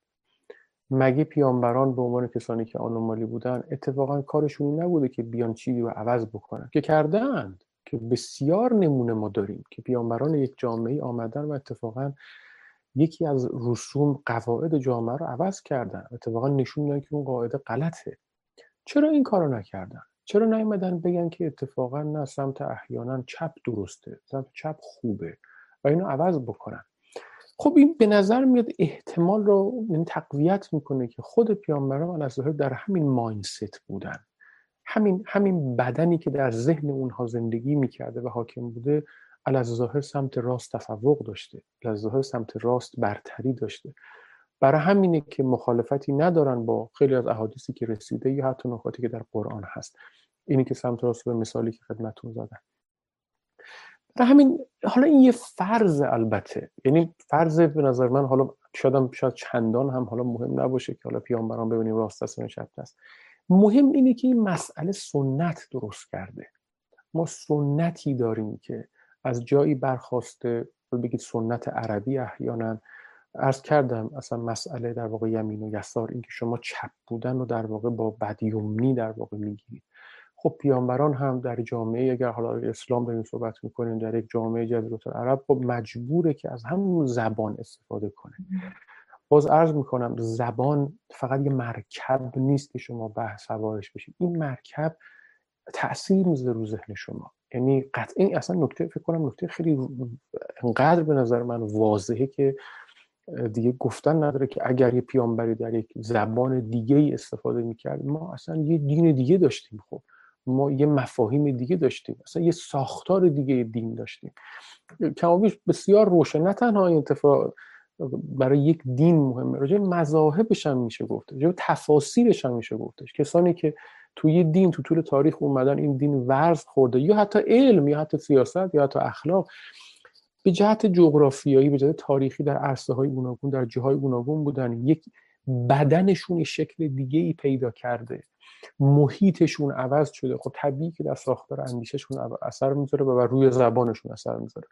مگه پیامبران به عنوان کسانی که آنومالی بودن اتفاقا کارشون نبوده که بیان چیزی رو عوض بکنن؟ که کردند که بسیار نمونه ما داریم که پیامبران یک جامعه آمدن و اتفاقا یکی از رسوم قواعد جامعه رو عوض کردن. اتفاقا نشون میدن که اون قاعده غلطه. چرا این کارو نکردن؟ چرا نیومدن بگن که اتفاقا نه سمت احیانا چپ درسته سمت چپ خوبه و اینو عوض بکنن؟ خب این به نظر میاد احتمال رو یعنی تقویت می‌کنه که خود پیامبران از ظاهر در همین ماینست بودن. همین همین بدنی که در ذهن اونها زندگی می‌کرده و حاکم بوده از ظاهر سمت راست تفوق داشته از ظاهر سمت راست برتری داشته. برای همینه که مخالفتی ندارن با خیلی از احادیثی که رسیده یا حتی نکاتی که در قرآن هست. اینی که سمت راست به مثالی که خدمتون زدن و همین حالا این یه فرض البته. یعنی فرض به نظر من حالا شاید شاید چندان هم حالا مهم نباشه که حالا پیامبران ببینیم راست است و چپ است. مهم اینه که این مسئله سنت درست کرده. ما سنتی داریم که از جایی برخواسته بگید سنت عربی احیانا ارز کردم اصلا مسئله در واقع یمین و یسار اینکه شما چپ بودن و در واقع با بدیومنی در واقع می‌گیرید. خب پیامبران هم در جامعه اگر حالا اسلام داریم صحبت می‌کنیم در یک جامعه جزیره عرب خب مجبوره که از همون زبان استفاده کنه. باز عرض می‌کنم زبان فقط یه مرکب نیست که شما بحث سوارش بشید. این مرکب تاثیر می‌ذاره رو ذهن شما. یعنی قطعا اصلا نکته فکر کنم نکته خیلی انقدر به نظر من واضحه که دیگه گفتن نداره که اگر یه پیامبری در یک زبان دیگه ای استفاده می‌کرد ما اصلا یه دین دیگه داشتیم. خب ما یه مفاهیم دیگه داشتیم. اصلا یه ساختار دیگه دین داشتیم. کمابیش بسیار روشن. نه تنها این اتفاق برای یک دین مهمه. راجع مذاهبش هم میشه گفت. راجع تفاسیرش هم میشه گفتش کسانی که توی دین تو طول تاریخ اومدن این دین ورز خورده یا حتی علم یا حتی سیاست یا حتی اخلاق به جهت جغرافیایی به جهت تاریخی در عرصه های گوناگون در جاهای گوناگون بودن. یک بدنشون شکل دیگه ای پیدا کرده. محیطشون عوض شده. خب طبیعی که در ساختار اندیششون اثر می‌ذاره و روی زبانشون اثر می‌ذاره.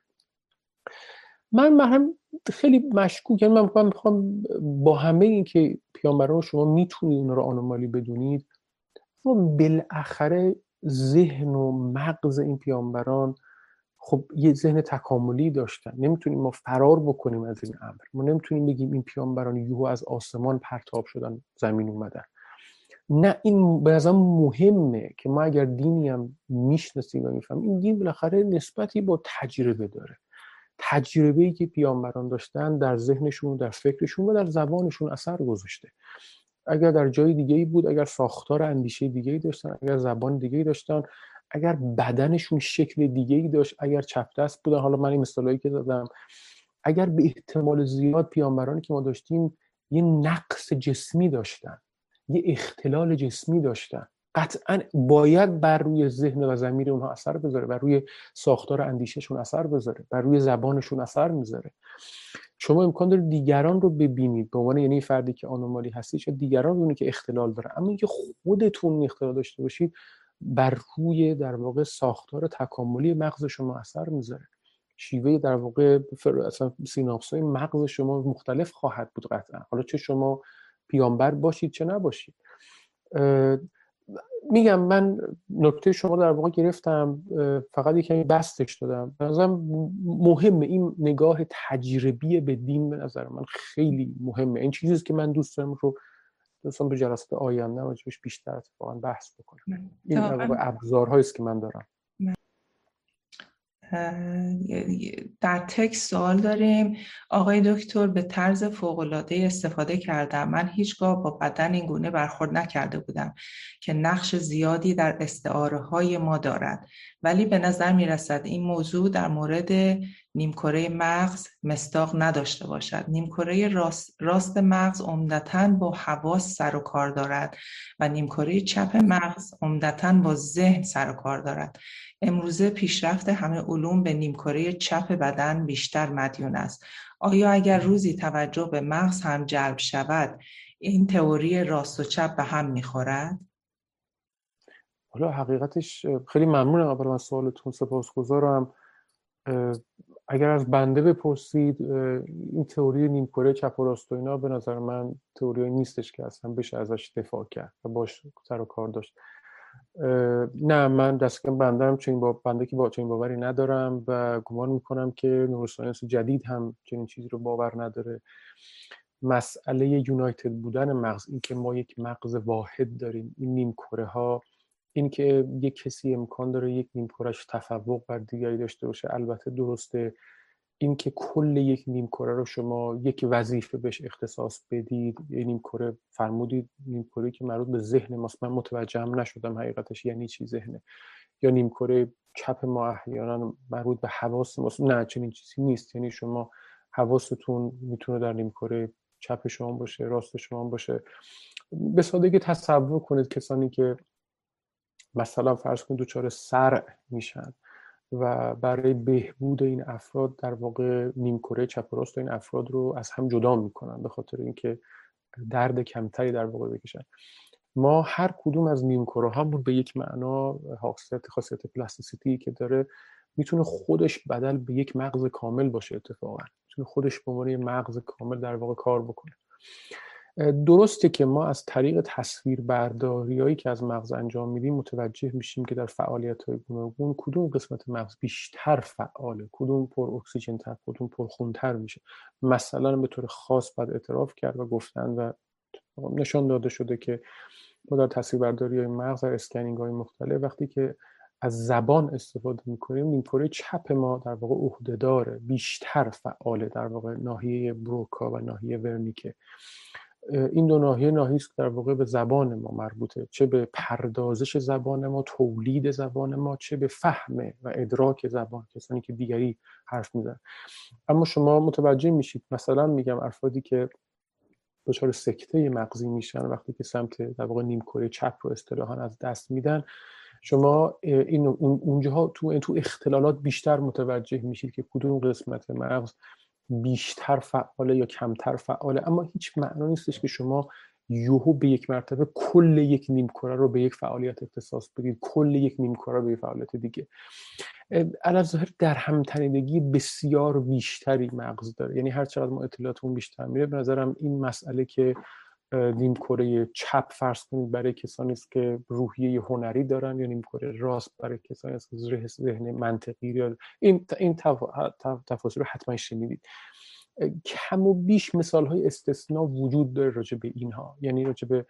من هم خیلی مشکوک یعنی من می‌خوام با همه این که پیامبران شما می‌تونید اون رو آنومالی بدونید و بالاخره ذهن و مغز این پیامبران خب یه ذهن تکاملی داشتن. نمی‌تونیم ما فرار بکنیم از این امر. ما نمی‌تونیم بگیم این پیامبران یهو از آسمان پرتاب شدن زمین اومدن. نه این به مهمه که ما اگر دینی هم می‌شناسیم و می‌فهمیم این دین بالاخره نسبتی با تجربه داره. تجربه ای که پیامبران داشتن در ذهنشون در فکرشون و در زبانشون اثر گذاشته. اگر در جای دیگه ای بود اگر ساختار اندیشه دیگه ای داشتن اگر زبان دیگه ای داشتن اگر بدنشون شکل دیگه ای داشت اگر چپ دست بودن. حالا من این مثالایی که دادم. اگر به احتمال زیاد پیامبرانی که ما داشتیم یه نقص جسمی داشتن. یه اختلال جسمی داشتن. قطعا باید بر روی ذهن و زمیر اونها اثر بذاره بر روی ساختار اندیشهشون اثر بذاره بر روی زبانشون اثر می‌ذاره. شما امکان داره دیگران رو ببینید. به عنوان یعنی فردی که آنومالی هستی چه دیگران ببینید که اختلال داره. اما اینکه خودتون اختلال داشته باشید بر روی در واقع ساختار تکاملی مغز شما اثر می‌ذاره. شیوه در واقع اصلا سیناپس های مغز شما مختلف خواهد بود قطعا. حالا چه شما پیامبر باشید چه نباشید. میگم من نکته شما در واقع گرفتم فقط یکمی بستش دادم. نظرم مهمه این نگاه تجربی به دین به نظر من خیلی مهمه. این چیزی که من دوست دارم رو دوستان به جلسات آینده راجبش بیشتر اتفاقا بحث بکنم. این ابزارهایی است که من دارم. در تکس سوال داریم. آقای دکتر به طرز فوقالعاده استفاده کردم. من هیچگاه با بدن این گونه برخورد نکرده بودم که نقش زیادی در استعاره های ما دارد. ولی به نظر می رسد این موضوع در مورد نیمکره مغز مستاق نداشته باشد. نیمکره راست, راست مغز عمدتا با حواس سر و کار دارد و نیمکره چپ مغز عمدتا با ذهن سر و کار دارد. امروزه پیشرفت همه علوم به نیمکره چپ بدن بیشتر مدیون است. آیا اگر روزی توجه به مغز هم جلب شود این تئوری راست و چپ به هم می‌خورد؟ حالا حقیقتش خیلی ممنونم اول از سوالتون سپاسگزارم. اگر از بنده بپرسید این تئوری نیمکره چپ و راست و اینا به نظر من تئوری نیستش که اصلا بشه ازش دفاع کرد و باش سر و کار داشت. نه من دستکم بنده چنین با بنده که با چنین باوری ندارم و گمان می‌کنم که نوروساینس جدید هم چنین چیزی رو باور نداره. مسئله یونایتد بودن مغز این که ما یک مغز واحد داریم این نیم کره ها این که یک کسی امکان داره یک نیم کرهش تفوق بر دیگری داشته باشه البته درسته. اینکه کل یک نیم کره رو شما یک وظیفه بهش اختصاص بدید یه نیم کره فرمودید نیم کره که مربوط به ذهن ماست. من متوجهم نشدم حقیقتش یعنی چی ذهنه. یا نیم کره چپ ما احیانا مربوط به حواس ماست. نه چنین چیزی نیست. یعنی شما حواستون می‌تونه در نیم کره چپ شما باشه راست شما باشه. به سادگی تصور کنید کسانی که مثلا فرض کنید دچار صرع میشن و برای بهبود این افراد در واقع نیمکره چپ و راست این افراد رو از هم جدا می‌کنن به خاطر اینکه درد کمتری در واقع بکشن. ما هر کدوم از نیمکره هامون به یک معنا خاصیت خاصیت plasticity که داره می‌تونه خودش بدل به یک مغز کامل باشه اتفاقا. می‌تونه خودش به عنوان مغز کامل در واقع کار بکنه. درسته که ما از طریق تصویر برداری هایی که از مغز انجام میدیم متوجه میشیم که در فعالیت های گوناگون کدوم قسمت مغز بیشتر فعاله کدوم پر اکسیژن تر کدوم پر خونتر میشه. مثلا به طور خاص باید اعتراف کرد و گفتن و نشان داده شده که ما در تصویر برداری های مغز در اسکنینگ های مختلف وقتی که از زبان استفاده می‌کنیم نیمکره چپ ما در واقع عهدهدار بیشتر فعاله در واقع ناحیه بروکا و ناحیه ورنیکه. این دو ناحیه ناحیه در واقع به زبان ما مربوطه. چه به پردازش زبان ما تولید زبان ما چه به فهم و ادراک زبان کسانی که دیگری حرف میزن اما شما متوجه میشید مثلا میگم افرادی که دچار سکته مغزی میشن وقتی که سمت در واقع نیمکره چپ رو اصطلاحا از دست میدن شما این اونجاها تو تو اختلالات بیشتر متوجه میشید که کدوم قسمت مغز بیشتر فعاله یا کمتر فعاله. اما هیچ معنا نیستش که شما یوهو به یک مرتبه کل یک نیمکره رو به یک فعالیت اختصاص بدید. کل یک نیمکره به یک فعالیت دیگه. ظاهر در همتنیدگی بسیار بیشتری مغز داره. یعنی هر چقدر ما اطلاعاتمون بیشتر میره به نظرم این مسئله که نیم کره چپ فرض کنید برای کسانی است که روحیه هنری دارن یا نیم کره راست برای کسانی است که ذهن منطقی یا این این تفاصیل رو حتما شنیدید. کم و بیش مثال های استثناء وجود داره راجع به اینها. یعنی راجع به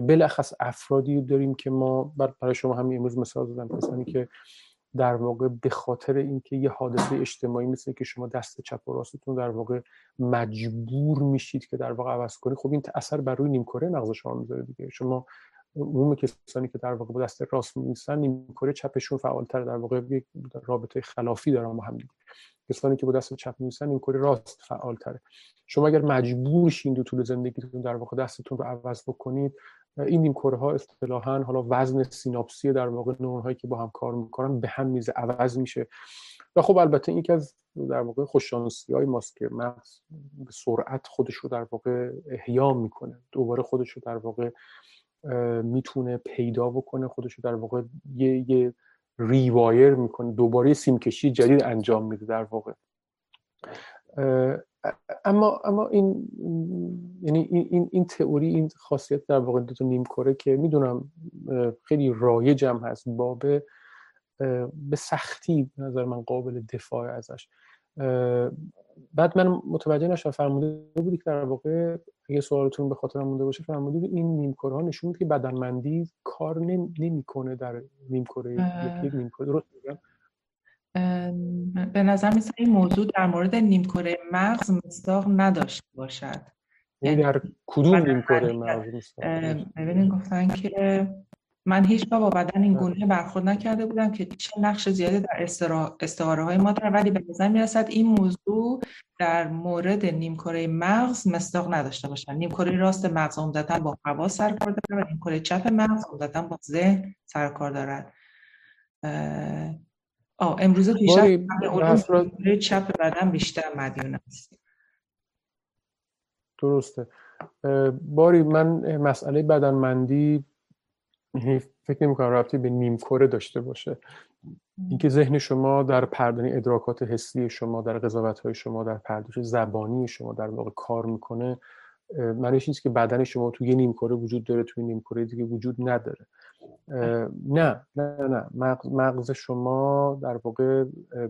بلخص افرادی داریم که ما برای شما همین امروز مثال دادم. کسانی که در واقع به خاطر اینکه یه حادثه اجتماعی مثل که شما دست چپ و راستتون در واقع مجبور میشید که در واقع عوض کنید خب این اثر بر روی نیمکره مغز شما می‌ذاره دیگه. شما عموم کسانی که در واقع با دست راست نیستن نیمکره چپشون فعالتر در واقع یک رابطه خلافی دارن با هم دیگه. کسانی که با دست چپ نیستن نیمکره راست فعالتره. شما اگر مجبور شین دو طول زندگیتون در واقع دستتون رو عوض بکنید این نیمکره ها اصطلاحا حالا وزن سیناپسی در واقع نورون هایی که با هم کار می‌کنن به هم میزه عوض میشه. و خب البته این که از در واقع خوششانسی های ماست که مغز به سرعت خودش رو در واقع احیا می‌کنه. دوباره خودش رو در واقع می‌تونه پیدا بکنه خودش رو در واقع یه, یه ریوایر می‌کنه. دوباره سیمکشی جدید انجام میده در واقع. اما اما این یعنی این این, این تئوری این خاصیت در واقع دو نیم کره که می‌دونم خیلی رایجم هست باب به سختی به نظر من قابل دفاع ازش. بعد من متوجه نشدم فرموده بودی که در واقع اگه سوالتون به خاطر مونده باشه فرموده این نیمکره ها نشون میده که بدنمندی کار نمی‌کنه در نیمکره یک نیمکره درست میگم؟ به نظر میسه این موضوع در مورد نیمکره مغز مصداق نداشته باشد. یعنی در کدوم نیمکره مغز ببینین گفتن که من هیچ با بدن این گونه برخورد نکرده بودم که چه نقش زیاده در استعاره های ما داره ولی به نظر می‌رسد این موضوع در مورد نیمکره مغز مصداق نداشته باشد. نیمکره راست مغز عمدتا با هوا سرکار دارد و نیمکره چپ مغز عمدتا با ذهن سرکار دارد. آه امروز بیشتر افراد... چپ بدن بیشتر مدیون است. درسته. باری من مسئله بدنمندی فکر نمی کنم رفتی به نیمکره داشته باشه. اینکه ذهن شما در پردانی ادراکات حسی شما در قضاوت های شما در پرداش زبانی شما در واقع کار می‌کنه معنیش نیست که بدن شما توی یه نیمکره وجود داره توی نیمکره دیگه وجود نداره. نه نه نه. مغز شما در واقع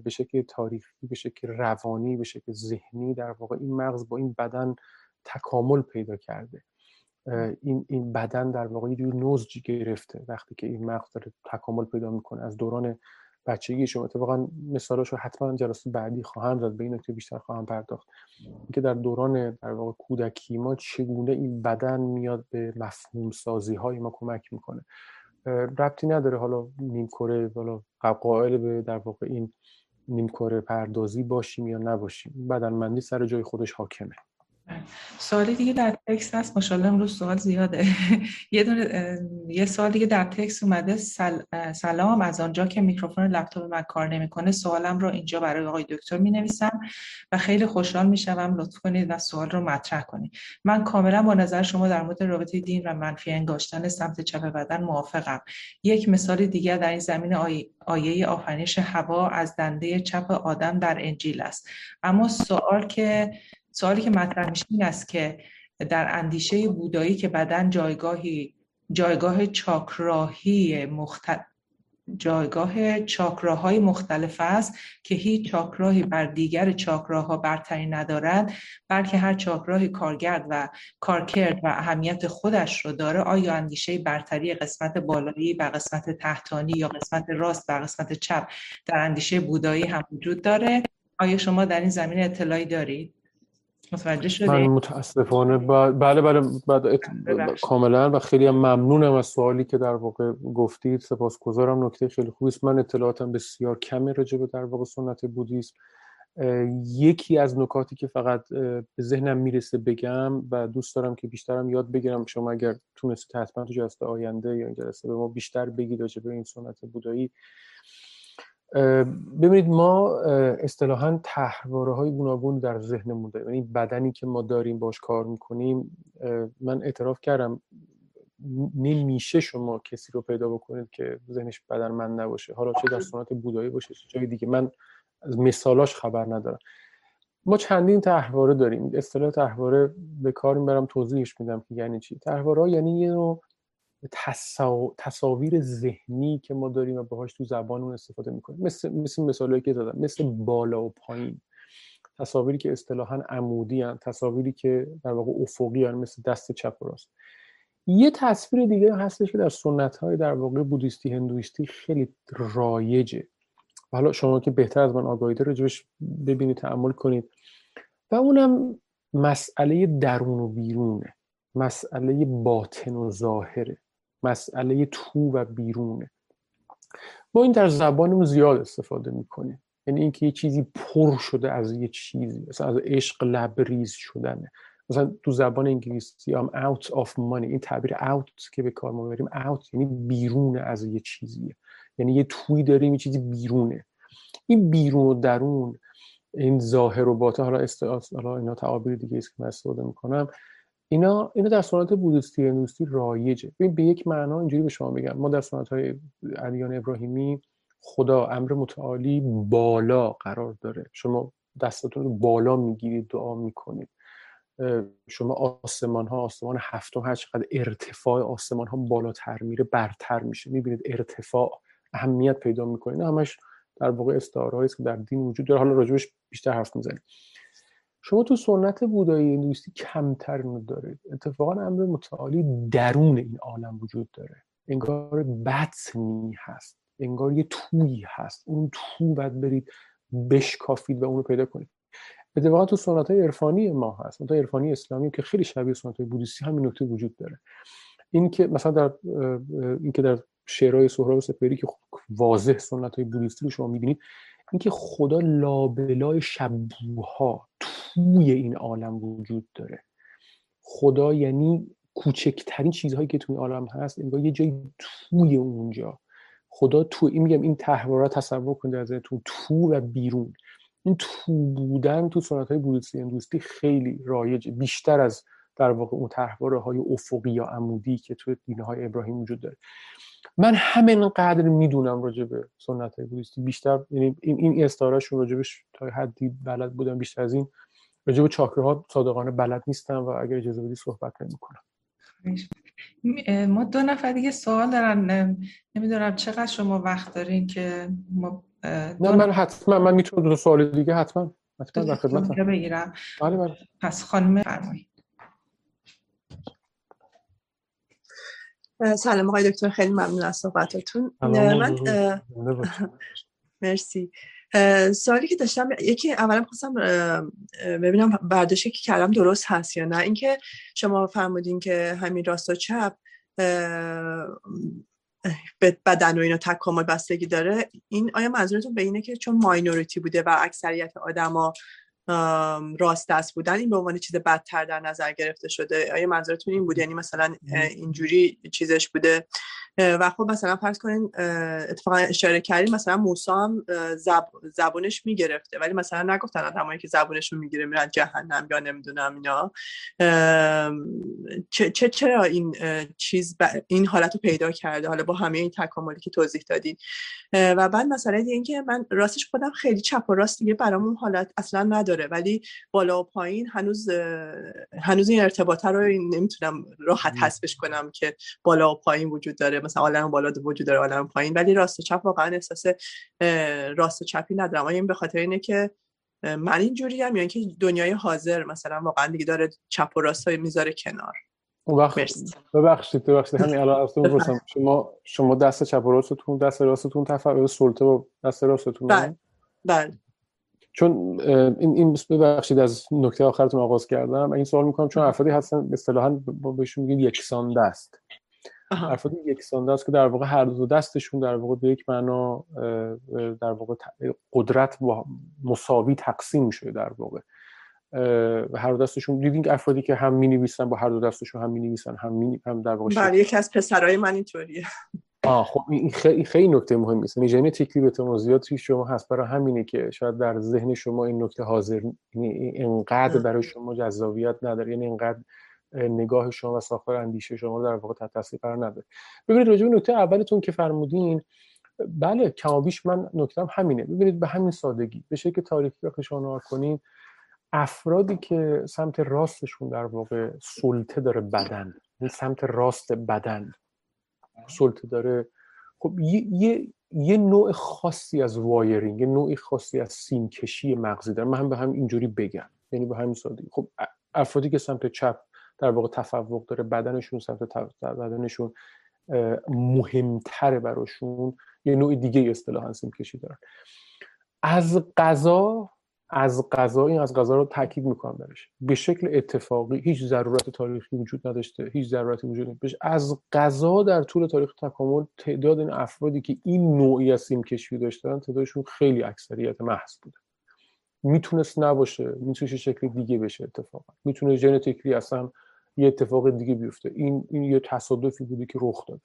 به شکل تاریخی به شکل روانی به شکل ذهنی در واقع این مغز با این بدن تکامل پیدا کرده. این این بدن در واقع یه نوزجی گرفته وقتی که این مغز داره تکامل پیدا می‌کنه. از دوران بچگی شما اتفاقا مثالش رو حتما جلسه بعدی خواهم زد به این نکته بیشتر خواهم پرداخت. که در دوران در واقع کودکی ما چگونه این بدن میاد به مفهوم سازی های ما کمک می‌کنه. ربطی نداره حالا نیم کره حالا قائل به در واقع این نیم کره پردازی باشیم یا نباشیم. بدنمندی سر جای خودش حاکمه. سوالی دیگه در تکست هست. ماشاءالله امروز سوال زیاده. [LAUGHS] یه دونه یه سوال دیگه در تکست اومده. سل... سلام از آنجا که میکروفون لپتاپ من کار نمی‌کنه. سوالم رو اینجا برای آقای دکتر می نویسم و خیلی خوشحال میشم لطف کنید و سوال رو مطرح کنید. من کاملا با نظر شما در مورد رابطه دین و منفی انگاشتن سمت چپ بدن موافقم. یک مثال دیگر در این زمین آیه, آیه آفرینش هوا از دنده چپ آدم در انجیل است. اما سوال که سوالی که مطرح میشه این است که در اندیشه بودایی که بدن جایگاهی جایگاه چاکراهی مختلف جایگاه چاکراهای مختلف است که هیچ چاکراهی بر دیگر چاکراها برتری ندارد بلکه هر چاکراهی کارگرد و کارکرد و اهمیت خودش رو داره آیا اندیشه برتری قسمت بالایی بر قسمت تحتانی یا قسمت راست بر قسمت چپ در اندیشه بودایی هم وجود داره؟ آیا شما در این زمینه اطلاعی دارید؟ متوجه شدی؟ من متاسفانه بله بله بعد کاملا. و خیلی هم ممنونم از سوالی که در واقع گفتید سپاسگزارم. نکته خیلی خوبی است. من اطلاعاتم بسیار کمی راجع به در واقع سنت بودیسم. یکی از نکاتی که فقط به ذهنم می‌رسه بگم و دوست دارم که بیشترم یاد بگیرم شما اگر تونستید حتما تو جلسه آینده یا این جلسه به ما بیشتر بگید راجع به این سنت بودایی. ببینید ما اصطلاحا تحواره های گوناگون در ذهنمون داریم. یعنی بدنی که ما داریم باش کار می‌کنیم من اعتراف کردم نمیشه شما کسی رو پیدا بکنید که ذهنش بدن من نباشه. حالا چه در سنت بودایی باشه چه جای دیگه. من از مثالاش خبر ندارم. ما چندین تحواره داریم. اصطلاح تحواره به کار می‌برم توضیحش میدم که یعنی چی. تحواره یعنی یه نوع تصاویر ذهنی که ما داریم و باهاش تو زبانمون استفاده می‌کنیم. مثل مثل مثالی که دادم مثل بالا و پایین. تصاویری که اصطلاحا عمودی هن. تصاویری که در واقع افقی هن. مثل دست چپ و راست. یه تصویر دیگه هستش که در سنت های در واقع بودیستی هندویستی خیلی رایجه. حالا شما که بهتر از من آگاهی داره راجبش ببینید تعمل کنید. و اونم مسئله درون و بیرونه. مسئله باطن و ظاهره. مسئله تو و بیرونه. ما این در زبانمون زیاد استفاده می‌کنیم. یعنی اینکه یه چیزی پر شده از یه چیزی مثلا از عشق لبریز شدنه. مثلا تو زبان انگلیسی هم out of money این تعبیر out که به کار ما بریم out یعنی بیرون از یه چیزیه. یعنی یه توی داریم یه چیزی بیرونه. این بیرون و درون این ظاهر و باطن حالا حالا اینا تعابیر دیگه است که من استفاده می‌کنم. اینا اینا در سنت هندوستی رایجه. ببین به یک معنا اینجوری به شما میگم. ما در سنت های ادیان ابراهیمی خدا امر متعالی بالا قرار داره. شما دستتون رو بالا می‌گیرید دعا می‌کنید. شما آسمان ها آسمان هفتم هر چقدر ارتفاع آسمان ها بالاتر میره برتر میشه. می‌بینید ارتفاع اهمیت پیدا می‌کنه. همش در واقع استعاره است که در دین وجود داره. حالا راجبش بیشتر حرف می‌زنیم. شما تو سنت بودایی هندویستی کمتر اینو دارید اتفاقا امر متعالی درون این عالم وجود داره. انگار بطنی هست. انگار یه تویی هست. اون تو باید برید بشکافید و اون پیدا کنید. اتفاقا تو سنت های عرفانی ما هست. سنت عرفانی اسلامی که خیلی شبیه سنت های بودیستی همین نکته وجود داره. این که مثلا در این که در شعرهای سهراب سپهری که واضح سنت های بودیستی رو شما می‌بینید اینکه خدا لابلای شبوها توی این عالم وجود داره. خدا یعنی کوچکترین چیزهایی که توی عالم هست انگار یه جایی توی اونجا. خدا تو این میگم این تحورات تصور کنید از تو تو و بیرون. این تو بودن تو سنت های بودیستی اندوستی خیلی رایج بیشتر از در واقع اون تحواره های افقی یا عمودی که تو دینه های ابراهیم وجود داره. من همین قدر می‌دونم راجع به سنت های بودیستی. بیشتر یعنی این این استاراشون راجبش تا حدی بلد بودم. بیشتر از این راجع به ها صادقانه بلد نیستم و اگر اجازه بدی صحبت نمی‌کنم. ما دو نفر دیگه سوال دارن. نمی‌دونم چقدر شما وقت دارین که ما نه من حتما من می‌تونم دو سوال دیگه حتما حتما در خدمتم. بگیرم. بله بله. پس خانم فرمایید سلام آقای دکتر خیلی ممنون از صحبتاتون من [LAUGHS] مرسی. سوالی که داشتم یکی اولا خواستم ببینم برداشتی که کردم درست هست یا نه. اینکه شما فرمودین که همین راست و چپ بدن و اینا تکامل بستگی داره. این آیا منظورتون به اینه که چون ماینوریتی بوده و اکثریت آدما راست دست بودن این به عنوان چیز بدتر در نظر گرفته شده. آیا منظورتون این بود؟ یعنی مثلا اینجوری چیزش بوده؟ و خب مثلا فرض کنین اتفاقا اشاره کردیم مثلا موسی هم زب... زبونش می‌گرفته. ولی مثلا نگفتن آدمایی که زبونشون می‌گیره میرن جهنم یا نمی‌دونم اینا. چه چرا این چیز این حالت رو پیدا کرده؟ حالا با همه این تکاملی که توضیح دادین. و بعد مسئله دیگه اینکه من راستش خودم خیلی چپ و راست دیگه برامون حالت اصلا نداره. ولی بالا و پایین هنوز هنوز این ارتباطه رو نمی‌تونم راحت حسبش کنم که بالا و پایین وجود داره. مثلا عالم بالا وجود داره عالم پایین ولی راست و چپ واقعا احساس راست و چپی ندارم. آیا این به خاطر اینه که من اینجوری هم یا اینکه دنیای حاضر مثلا واقعا دیگه داره چپ و راست می‌ذاره کنار. ببخشید ببخشید. همین الان از [LAUGHS] شما شما دست چپ و راستتون دست راستتون تفاوت سلطه با دست راستتون بله. بله. چون این این ببخشید از نکته آخرتون آغاز کردم. این سوال می‌کنم چون افرادی هستن اصطلاحا بهشون میگیم یکسان دست. افراد یکسان دست که در واقع هر دو دستشون در واقع به یک معنا در واقع قدرت با مساوی تقسیم شده در واقع. هر دو دستشون دیدین افرادی که هم می نویسن با هر دو دستشون هم می نویسن هم می هم در واقع بله یکی از پسرای من اینطوریه. آه خب این خیلی خیلی نکته مهمی است یعنی ژنتیکلی به توی شما هست. برای همینه که شاید در ذهن شما این نکته حاضر اینقدر برای شما جذابیت نداره. یعنی اینقدر نگاه شما و ساختار اندیشه شما رو در واقع تحت تاثیر قرار نداره ببینید راجع به نکته اولتون که فرمودین بله کمابیش من نکتم همینه. ببینید به همین سادگی به شکل تاریخی وقتی شما کنین افرادی که سمت راستشون در واقع سلطه داره بدن این سمت راست بدن سلطه داره خب یه, یه،, یه نوع خاصی از wiring یه نوعی خاصی از سیمکشی مغزی داره. من هم به هم اینجوری بگم یعنی به همین سادگی. خب افرادی که سمت چپ در واقع تفوق داره. بدنشون سمت بدنشون مهمتره براشون یه نوع دیگه اصطلاحا سیمکشی دارن. از قضا از قضا این از قضا رو تاکید می‌کنم برش به شکل اتفاقی هیچ ضرورت تاریخی وجود نداشته. هیچ ضرورتی وجود نداشته از قضا در طول تاریخ تکامل تعداد این افرادی که این نوعی از سیم کشی داشتن تعدادشون خیلی اکثریت محض بوده. می‌تونست نباشه. می‌تونه شکل دیگه بشه اتفاقا. می‌تونه ژنتیکلی اصلا یه اتفاق دیگه بیفته. این این یه تصادفی بوده که رخ داده.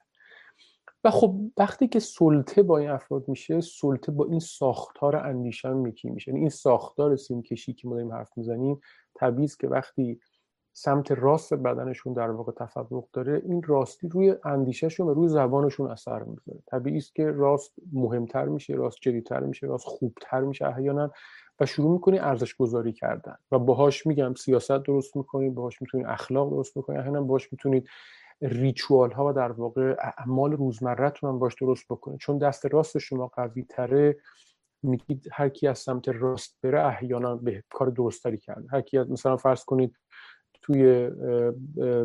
و خب وقتی که سلطه با این افراد میشه سلطه با این ساختار اندیشه هم میکی میشه. یعنی این ساختار سیمکشی که ما داریم حرف می‌زنیم طبیعی که وقتی سمت راست بدنشون در واقع تفوق داره این راستی روی اندیشهشون و روی زبانشون اثر می‌ذاره. طبیعی است که راست مهمتر میشه راست جدیتر میشه راست خوبتر میشه احیانا. و شروع می‌کنی ارزش گذاری کردن. و باهاش میگم سیاست درست می‌کنید باهاش می‌تونید اخلاق درست بکنید احیانا باهاش می‌تونید ریچوال ها و در واقع اعمال روزمرهتون هم باش درست بکنید چون دست راست شما قوی تره میگید هر کی از سمت راست بره احیانا به کار درستری کرده. هر کی مثلا فرض کنید توی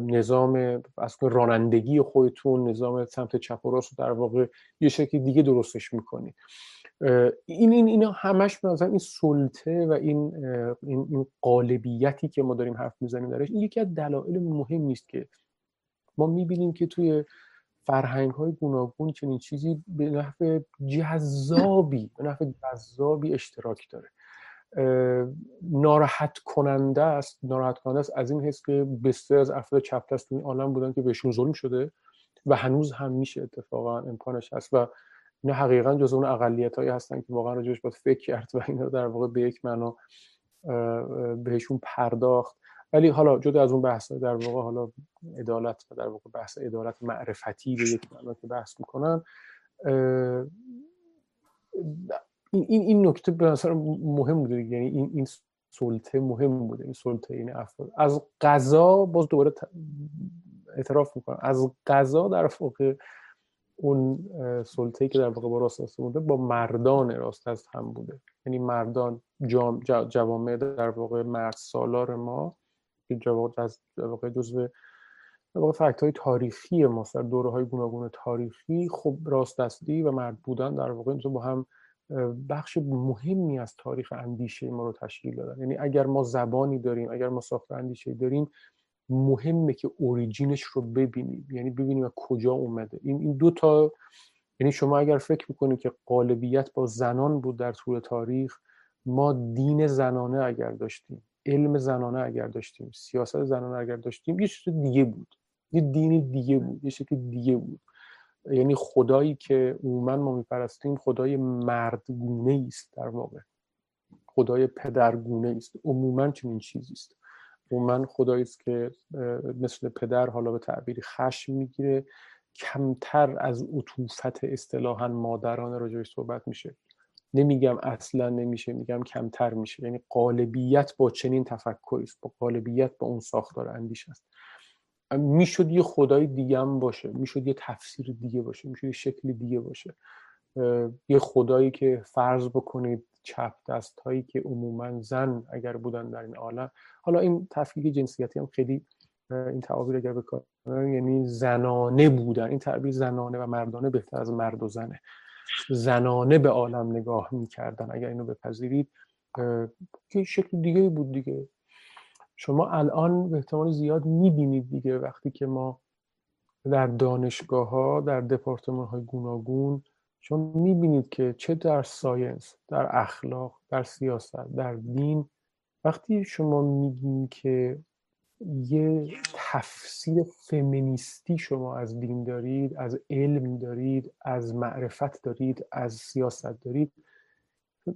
نظام از رانندگی خودتون نظام سمت چپ و راست در واقع یه شکل دیگه درستش می‌کنید این این اینا همش مثلا این سلطه و این این, این قالبیتی که ما داریم حرف می‌زنیم درش این یکی از دلایل مهم است که ما می‌بینیم که توی فرهنگ های گوناگون چنین چیزی به نحو جذابی به نحو جذابی اشتراک داره. ناراحت کننده است ناراحت کننده است از این حس که بسیار از افراد چپ دست این عالم بودن که بهشون ظلم شده و هنوز هم میشه اتفاقا امکانش هست و اینا حقیقا جز اون اقلیت هایی هستن که واقعا راجبش باید فکر کرد و اینا در واقع به یک معنا بهشون پرداخت. ولی حالا جدا از اون بحث در واقع حالا عدالت و در واقع بحث عدالت معرفتی به یک معنا که بحث می‌کنن این این نکته به نظر مهم بوده یعنی این این سلطه مهم بوده. این سلطه این افراد. از قضا باز دوباره اعتراف می‌کنم. از قضا در واقع اون سلطه که در واقع با راست بوده با مردان راست از هم بوده. یعنی مردان جوامع در واقع مرد سالار ما که از واقع جزو واقع فکت های تاریخی ما در دوره های گوناگون تاریخی خب راست دستی و مرد بودن در واقع با هم بخش مهمی از تاریخ اندیشه ما رو تشکیل دادن. یعنی اگر ما زبانی داریم اگر ما ساخت اندیشه داریم مهمه که اوریجینش رو ببینیم. یعنی ببینیم کجا اومده. این این دو تا یعنی شما اگر فکر می‌کنید که قالبیت با زنان بود در طول تاریخ ما دین زنانه اگر داشتیم علم زنانه اگر داشتیم سیاست زنانه اگر داشتیم یه چیز دیگه بود. یه دین دیگه بود یه شکل دیگه بود. یعنی خدایی که عموما ما میپرستیم خدای مردگونه است در واقع. خدای پدرگونه است عموما چنین چیزی است. عموما خدایی است که مثل پدر حالا به تعبیری خشم می‌گیره کمتر از عطوفت اصطلاحا مادران راجعش صحبت میشه. نمیگم اصلا نمیشه میگم کمتر میشه. یعنی قالبیت با چنین تفکری است با قالبیت با اون ساختار اندیش است. می‌شد یه خدای دیگه هم باشه می‌شد یه تفسیر دیگه باشه می‌شد یه شکل دیگه باشه. یه خدایی که فرض بکنید چپ دست هایی که عموما زن اگر بودن در این عالم. حالا این تفکیک جنسیتی هم خیلی این تعابیر اگر بکنم یعنی زنانه بودن. این تعبیر زنانه و مردانه بهتر از مرد و زنه. زنانه به عالم نگاه می‌کردن. اگر اینو بپذیرید که شکل دیگه بود دیگه. شما الان به احتمال زیاد می‌بینید دیگه وقتی که ما در دانشگاه ها در دپارتمان های گوناگون شما می‌بینید که چه در ساینس در اخلاق در سیاست در دین وقتی شما میگین که یه تفسیر فمینیستی شما از دین دارید از علم دارید از معرفت دارید از سیاست دارید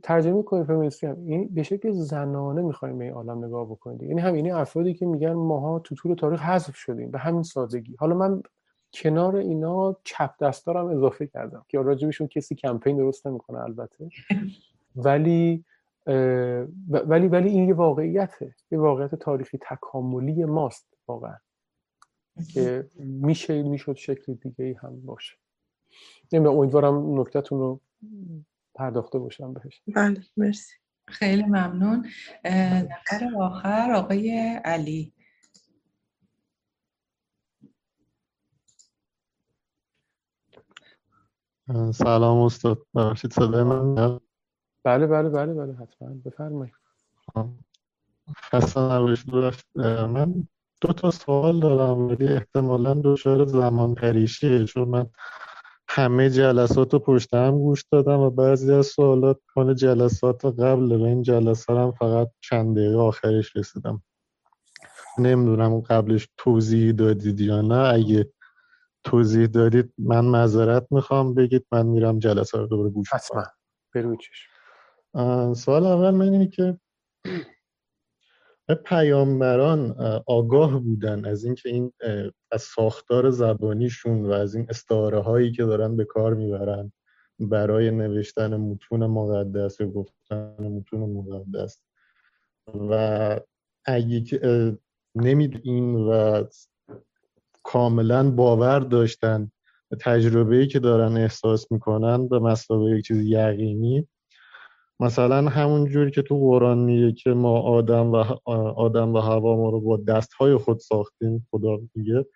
ترجمه کنید فمینیستی هم یعنی به شکل زنانه می‌خوایم به این عالم نگاه بکنید. یعنی هم یعنی افرادی که میگن ماها تو طول تاریخ حذف شدیم به همین سادگی. حالا من کنار اینا چپ دستارم اضافه کردم که راجبشون کسی کمپین درست نمی‌کنه البته. [LAUGHS] ولی ولی ولی این یه واقعیته. یه واقعیت تاریخی تکاملی ماست واقعا. که میشه می‌شد شکل دیگه ای هم باشه. نمی‌دونم امیدوارم نکتتون رو پرداخته باشم بهش. بله مرسی. خیلی ممنون. نفر آخر آقای علی. سلام استاد. ببخشید صدای من بله بله بله بله حتما. بفرمایید. خسته نباشید. من دو تا سوال دارم ولی احتمالا دچار زمان پریشیه چون من همه جلسات رو پشت هم گوش دادم و بعضی از سوالات مال جلسات قبل به این جلسه هم فقط چند دقیقه آخرش رسیدم. نمی‌دونم قبلش توضیح دادید یا نه. اگه توضیح دادید من معذرت می‌خوام بگید من میرم جلسه رو دوباره گوش حتما. برویچش سوال اول من اینه که پیامبران آگاه بودن از اینکه این از ساختار زبانیشون و از این استعاره هایی که دارن به کار می‌برن برای نوشتن متون مقدس و گفتن متون مقدس. و اگه نمید این و کاملا باور داشتن تجربه ای که دارن احساس می‌کنن به مسابقه یک چیز یقینی. مثلا همون جوری که تو قرآن میگه که ما آدم و آدم و هوا ما رو با دستهای خود ساختیم خدا میگه.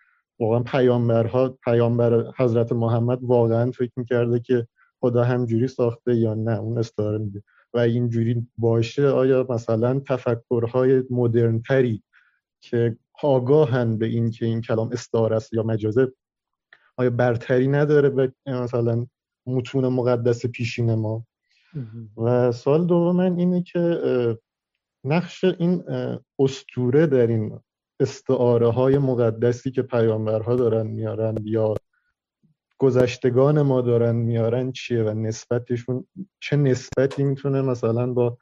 واقعا پیامبرها پیامبر حضرت محمد واقعا فکر می‌کرده که خدا همجوری ساخته یا نه اون استعاره میگه. و اینجوری باشه آیا مثلا تفکرهای مدرنتری که آگاهن به این که این کلام استعاره است یا مجازه. آیا برتری نداره به مثلا متون مقدس پیشین ما؟ و سال دوم من اینه که نقش این استوره در این استعاره های مقدسی که پیامبرها دارن میارن یا گذشتگان ما دارن میارن چیه و نسبتشون چه نسبتی می‌تونه مثلا با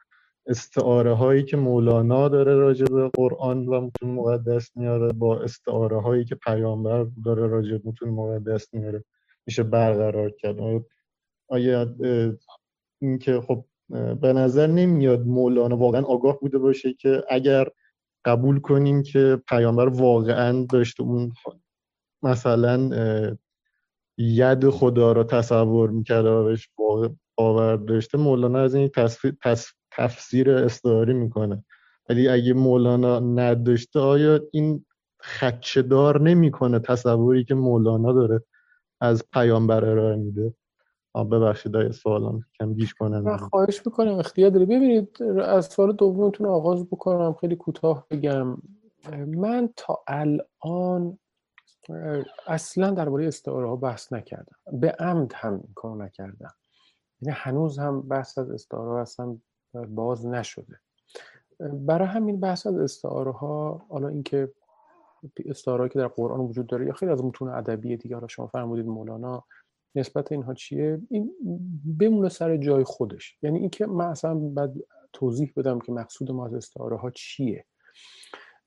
استعاره هایی که مولانا داره راجع به قرآن و متون مقدس میاره با استعاره هایی که پیامبر داره راجع به متون مقدس میاره میشه برقرار کرد. آیا اینکه خب به نظر نمیاد مولانا واقعا آگاه بوده باشه که اگر قبول کنیم که پیامبر واقعا داشته اون مثلا ید خدا رو تصور می‌کرده و باور داشته مولانا از این تفسیر استعاری می‌کنه. ولی اگه مولانا نداشته آیا این خدشدار نمی‌کنه تصوری که مولانا داره از پیامبر ارائه میده؟ ببخشید های سوالم کم گیش کنم خواهش می‌کنم اختیار داره. ببینید از سوال دومتون آغاز بکنم خیلی کوتاه بگم. من تا الان اصلا درباره استعاره ها بحث نکردم. به عمد هم این کارو نکردم. یعنی هنوز هم بحث از استعاره اصلا باز نشده. برای همین بحث از استعاره ها حالا اینکه استعاره که در قرآن وجود داره یا خیلی از متون ادبی دیگه حالا شما فرمودید مولانا نسبت اینها چیه؟ این بمونه سر جای خودش. یعنی اینکه من اصلا بعد توضیح بدم که مقصود ما از استعاره ها چیه.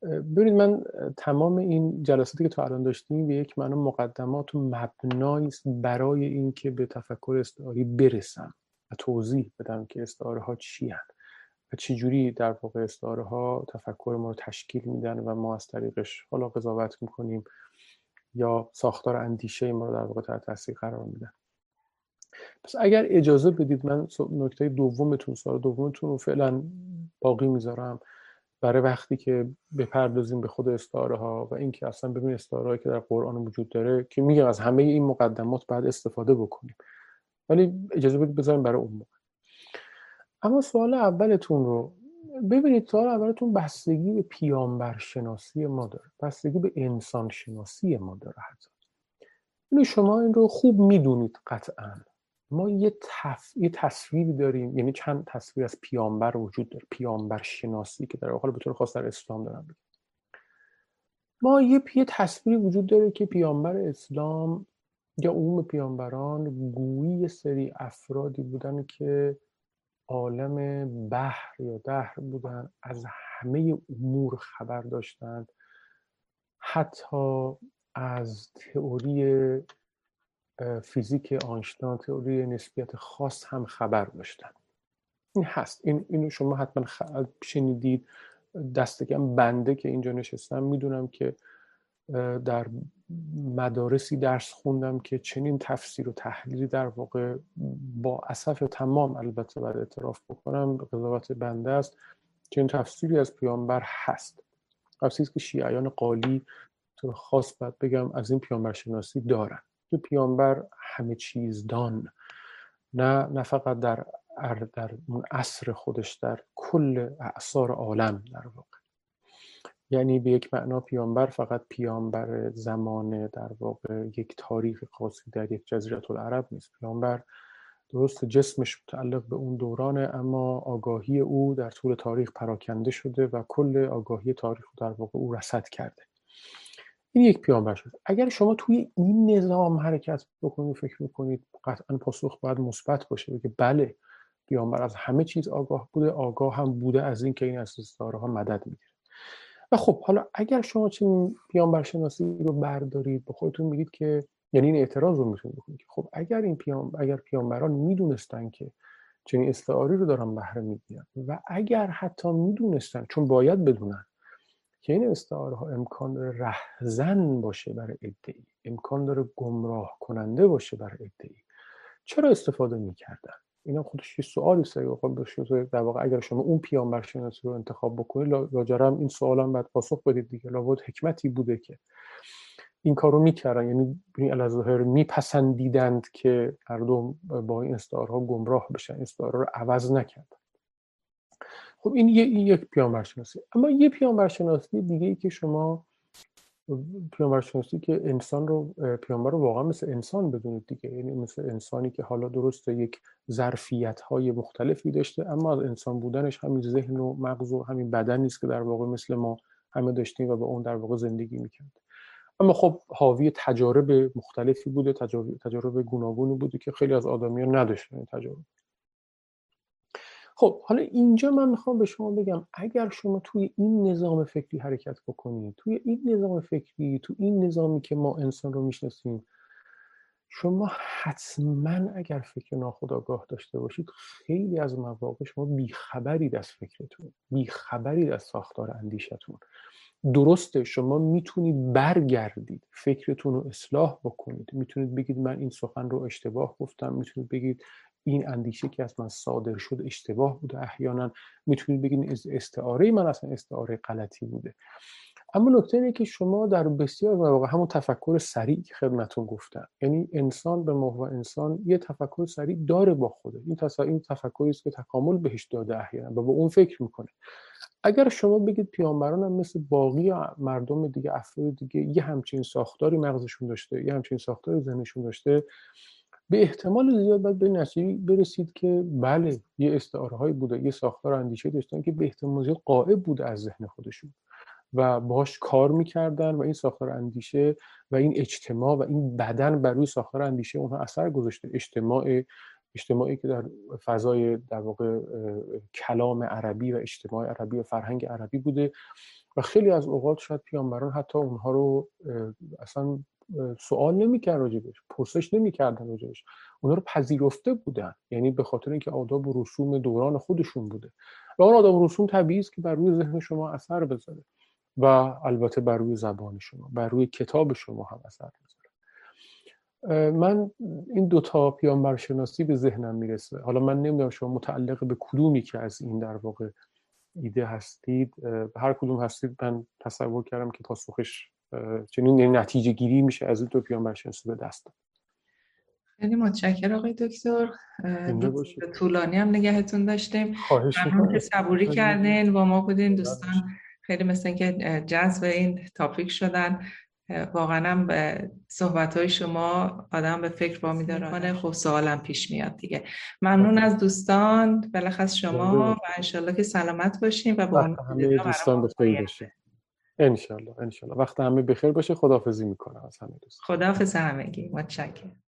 ببینید من تمام این جلساتی که تا الان داشتیم به یک معنا مقدمات و مبنایی برای اینکه به تفکر استعاری برسم. و توضیح بدم که استعاره ها چی هن و چجوری در واقع استعاره ها تفکر ما رو تشکیل میدن و ما از طریقش حالا قضاوت می‌کنیم یا ساختار اندیشه ما رو در واقع تحت تاثیر قرار میدن. پس اگر اجازه بدید من نکته دومتون سال دومتون رو فعلا باقی می‌ذارم. برای وقتی که بپردازیم به خود استعاره ها و اینکه اصلا ببین استعاره که در قرآن وجود داره که میگم از همه این مقدمات بعد استفاده بکنیم. ولی اجازه بدید بذاریم برای اون موقع. اما سوال اولتون رو ببینید سوال اولتون بستگی به پیامبر شناسی ما داره. بستگی به انسان شناسی ما داره حتی. شما این رو خوب می‌دونید قطعا. ما یه, تف... یه تصویری داریم یعنی چند تصویر از پیامبر وجود داره پیامبر شناسی که در حال به طور خاص در اسلام دارم ما یه یه تصویری وجود داره که پیامبر اسلام یا عموم پیامبران گویی سری افرادی بودن که عالم بحر یا دهر بودن از همه امور خبر داشتند. حتی از تئوری فیزیک آنشتان تئوری نسبیت خاص هم خبر داشتن. این هست. این اینو شما حتما شنیدید. دست کم بنده که اینجا نشستم می‌دونم که در مدارسی درس خوندم که چنین تفسیر و تحلیلی در واقع با اصف تمام البته باید اعتراف بکنم قضاوت بنده است. چنین تفسیری از پیامبر هست. تفسیری که شیعیان قالی طور خاص باید بگم از این پیامبر شناسی دارن. که پیامبر همه چیز دان. نه نه فقط در در اون عصر خودش در کل اعثار عالم در واقع. یعنی به یک معنا پیامبر فقط پیامبر زمان در واقع یک تاریخ خاصی در یک جزیره العرب نیست. پیامبر درست جسمش متعلق به اون دورانه اما آگاهی او در طول تاریخ پراکنده شده و کل آگاهی تاریخ در واقع او رسد کرده. این یک پیامبر شد. اگر شما توی این نظام حرکت بکنید فکر می‌کنید قطعا پاسخ باید مثبت باشه بگه بله پیامبر از همه چیز آگاه بوده آگاه هم بوده از اینکه این اساسداره ها مدد می‌گیره. و خب حالا اگر شما چنین پیامبر شناسی رو بردارید به خودتون میگید که یعنی این اعتراض رو می‌تونید بکنید. که خب اگر این پیام اگر پیامبران می‌دونستن که چنین استعاری رو دارن بهره می‌گیرن و اگر حتی می‌دونستن چون باید بدونن که این استعاره ها امکان داره رهزن باشه برای ادعی امکان داره گمراه کننده باشه برای ادعی چرا استفاده می‌کردن؟ اینا خودش یه سوالی سری خب در واقع اگر شما اون پیامبر شناسی رو انتخاب بکنید لاجرم این سوال هم باید پاسخ بدید دیگه. لابد حکمتی بوده که این کار رو می‌کردن. یعنی این ظاهر میپسندیدند که مردم با این استعارها گمراه بشن. استعاره رو عوض نکردن. خب این یک پیامبر شناسی. اما یه پیامبر شناسی دیگه ای که شما پیامبر شناسی که انسان رو پیامبر رو واقعا مثل انسان بدونید دیگه. یعنی مثل انسانی که حالا درسته یک ظرفیت های مختلفی داشته اما از انسان بودنش همین ذهن و مغز و همین بدن نیست که در واقع مثل ما همه داشتیم و با اون در واقع زندگی می‌کرد. اما خب حاوی تجارب مختلفی بوده تجارب, تجارب گوناگونی بوده که خیلی از آدمی نداشتن تجارب. خب حالا اینجا من می‌خوام به شما بگم اگر شما توی این نظام فکری حرکت بکنید توی این نظام فکری تو این نظامی که ما انسان رو می‌شناسیم شما حتما اگر فکر ناخودآگاه داشته باشید خیلی از مواقع شما بیخبرید از فکرتون بیخبرید از ساختار اندیشتون. درسته شما می‌تونید برگردید فکرتون رو اصلاح بکنید. می‌تونید بگید من این سخن رو اشتباه گفتم می‌تونید بگید این اندیشه که از من صادر شد اشتباه بوده. احیانا می‌تونید بگید استعاره من اصلا استعاره غلطی بوده. اما نکته اینه که شما در بسیار مواقع همون تفکر سریع خدمتون گفتم. یعنی انسان به محور انسان یه تفکر سریع داره با خوده این این تفکری است که تکامل بهش داده احیانا و با اون فکر می‌کنه. اگر شما بگید پیامبران هم مثل باقی مردم دیگه افراد دیگه یه همچین ساختاری مغزشون داشته یه همچین ساختاری ذهنشون داشته به احتمال زیاد باید به نتیجه برسید که بله یه استعاره هایی بوده یه ساختار اندیشه داشتن که به احتمال زیاد قائب بوده از ذهن خودشون و باش کار می‌کردن و این ساختار اندیشه و این اجتماع و این بدن بر روی ساختار اندیشه اونها اثر گذاشته. اجتماع اجتماعی که در فضای در واقع کلام عربی و اجتماع عربی و فرهنگ عربی بوده و خیلی از اوقات شاید پیامبران حتی اونها رو اصلا سوال نمی‌کرد راجبش پرسش نمی‌کردن راجبش. اونها رو پذیرفته بودن. یعنی به خاطر اینکه آداب و رسوم دوران خودشون بوده. و اون آداب و رسوم طبیعی است که بر روی ذهن شما اثر بذاره. و البته بر روی زبان شما بر روی کتاب شما هم اثر بذاره. من این دوتا پیامبر شناسی به ذهنم می‌رسه. حالا من نمی‌دونم شما متعلق به کدومی که از این در واقع ایده هستید هر کدوم هستید من تصور کردم که پاسخش چنین نتیجه گیری میشه از این دو پیامبر شناسی به دست خیلی متشکر آقای دکتر. طولانی هم نگهتون داشتیم. ممنون که صبوری کردین با ما بودین دوستان. خیلی مثل اینکه جذب این تاپیک شدن. واقعا هم به صحبت های شما آدم به فکر با میداره خب سوالم پیش میاد دیگه. ممنون از دوستان. بلخص شما و انشالله که سلامت باشیم و با همه دوستان بخیر باشه انشالله انشالله. وقت همه بخیر باشه. خداحافظی می‌کنم از همه دوستان. خداحافظ همگی. متشکرم.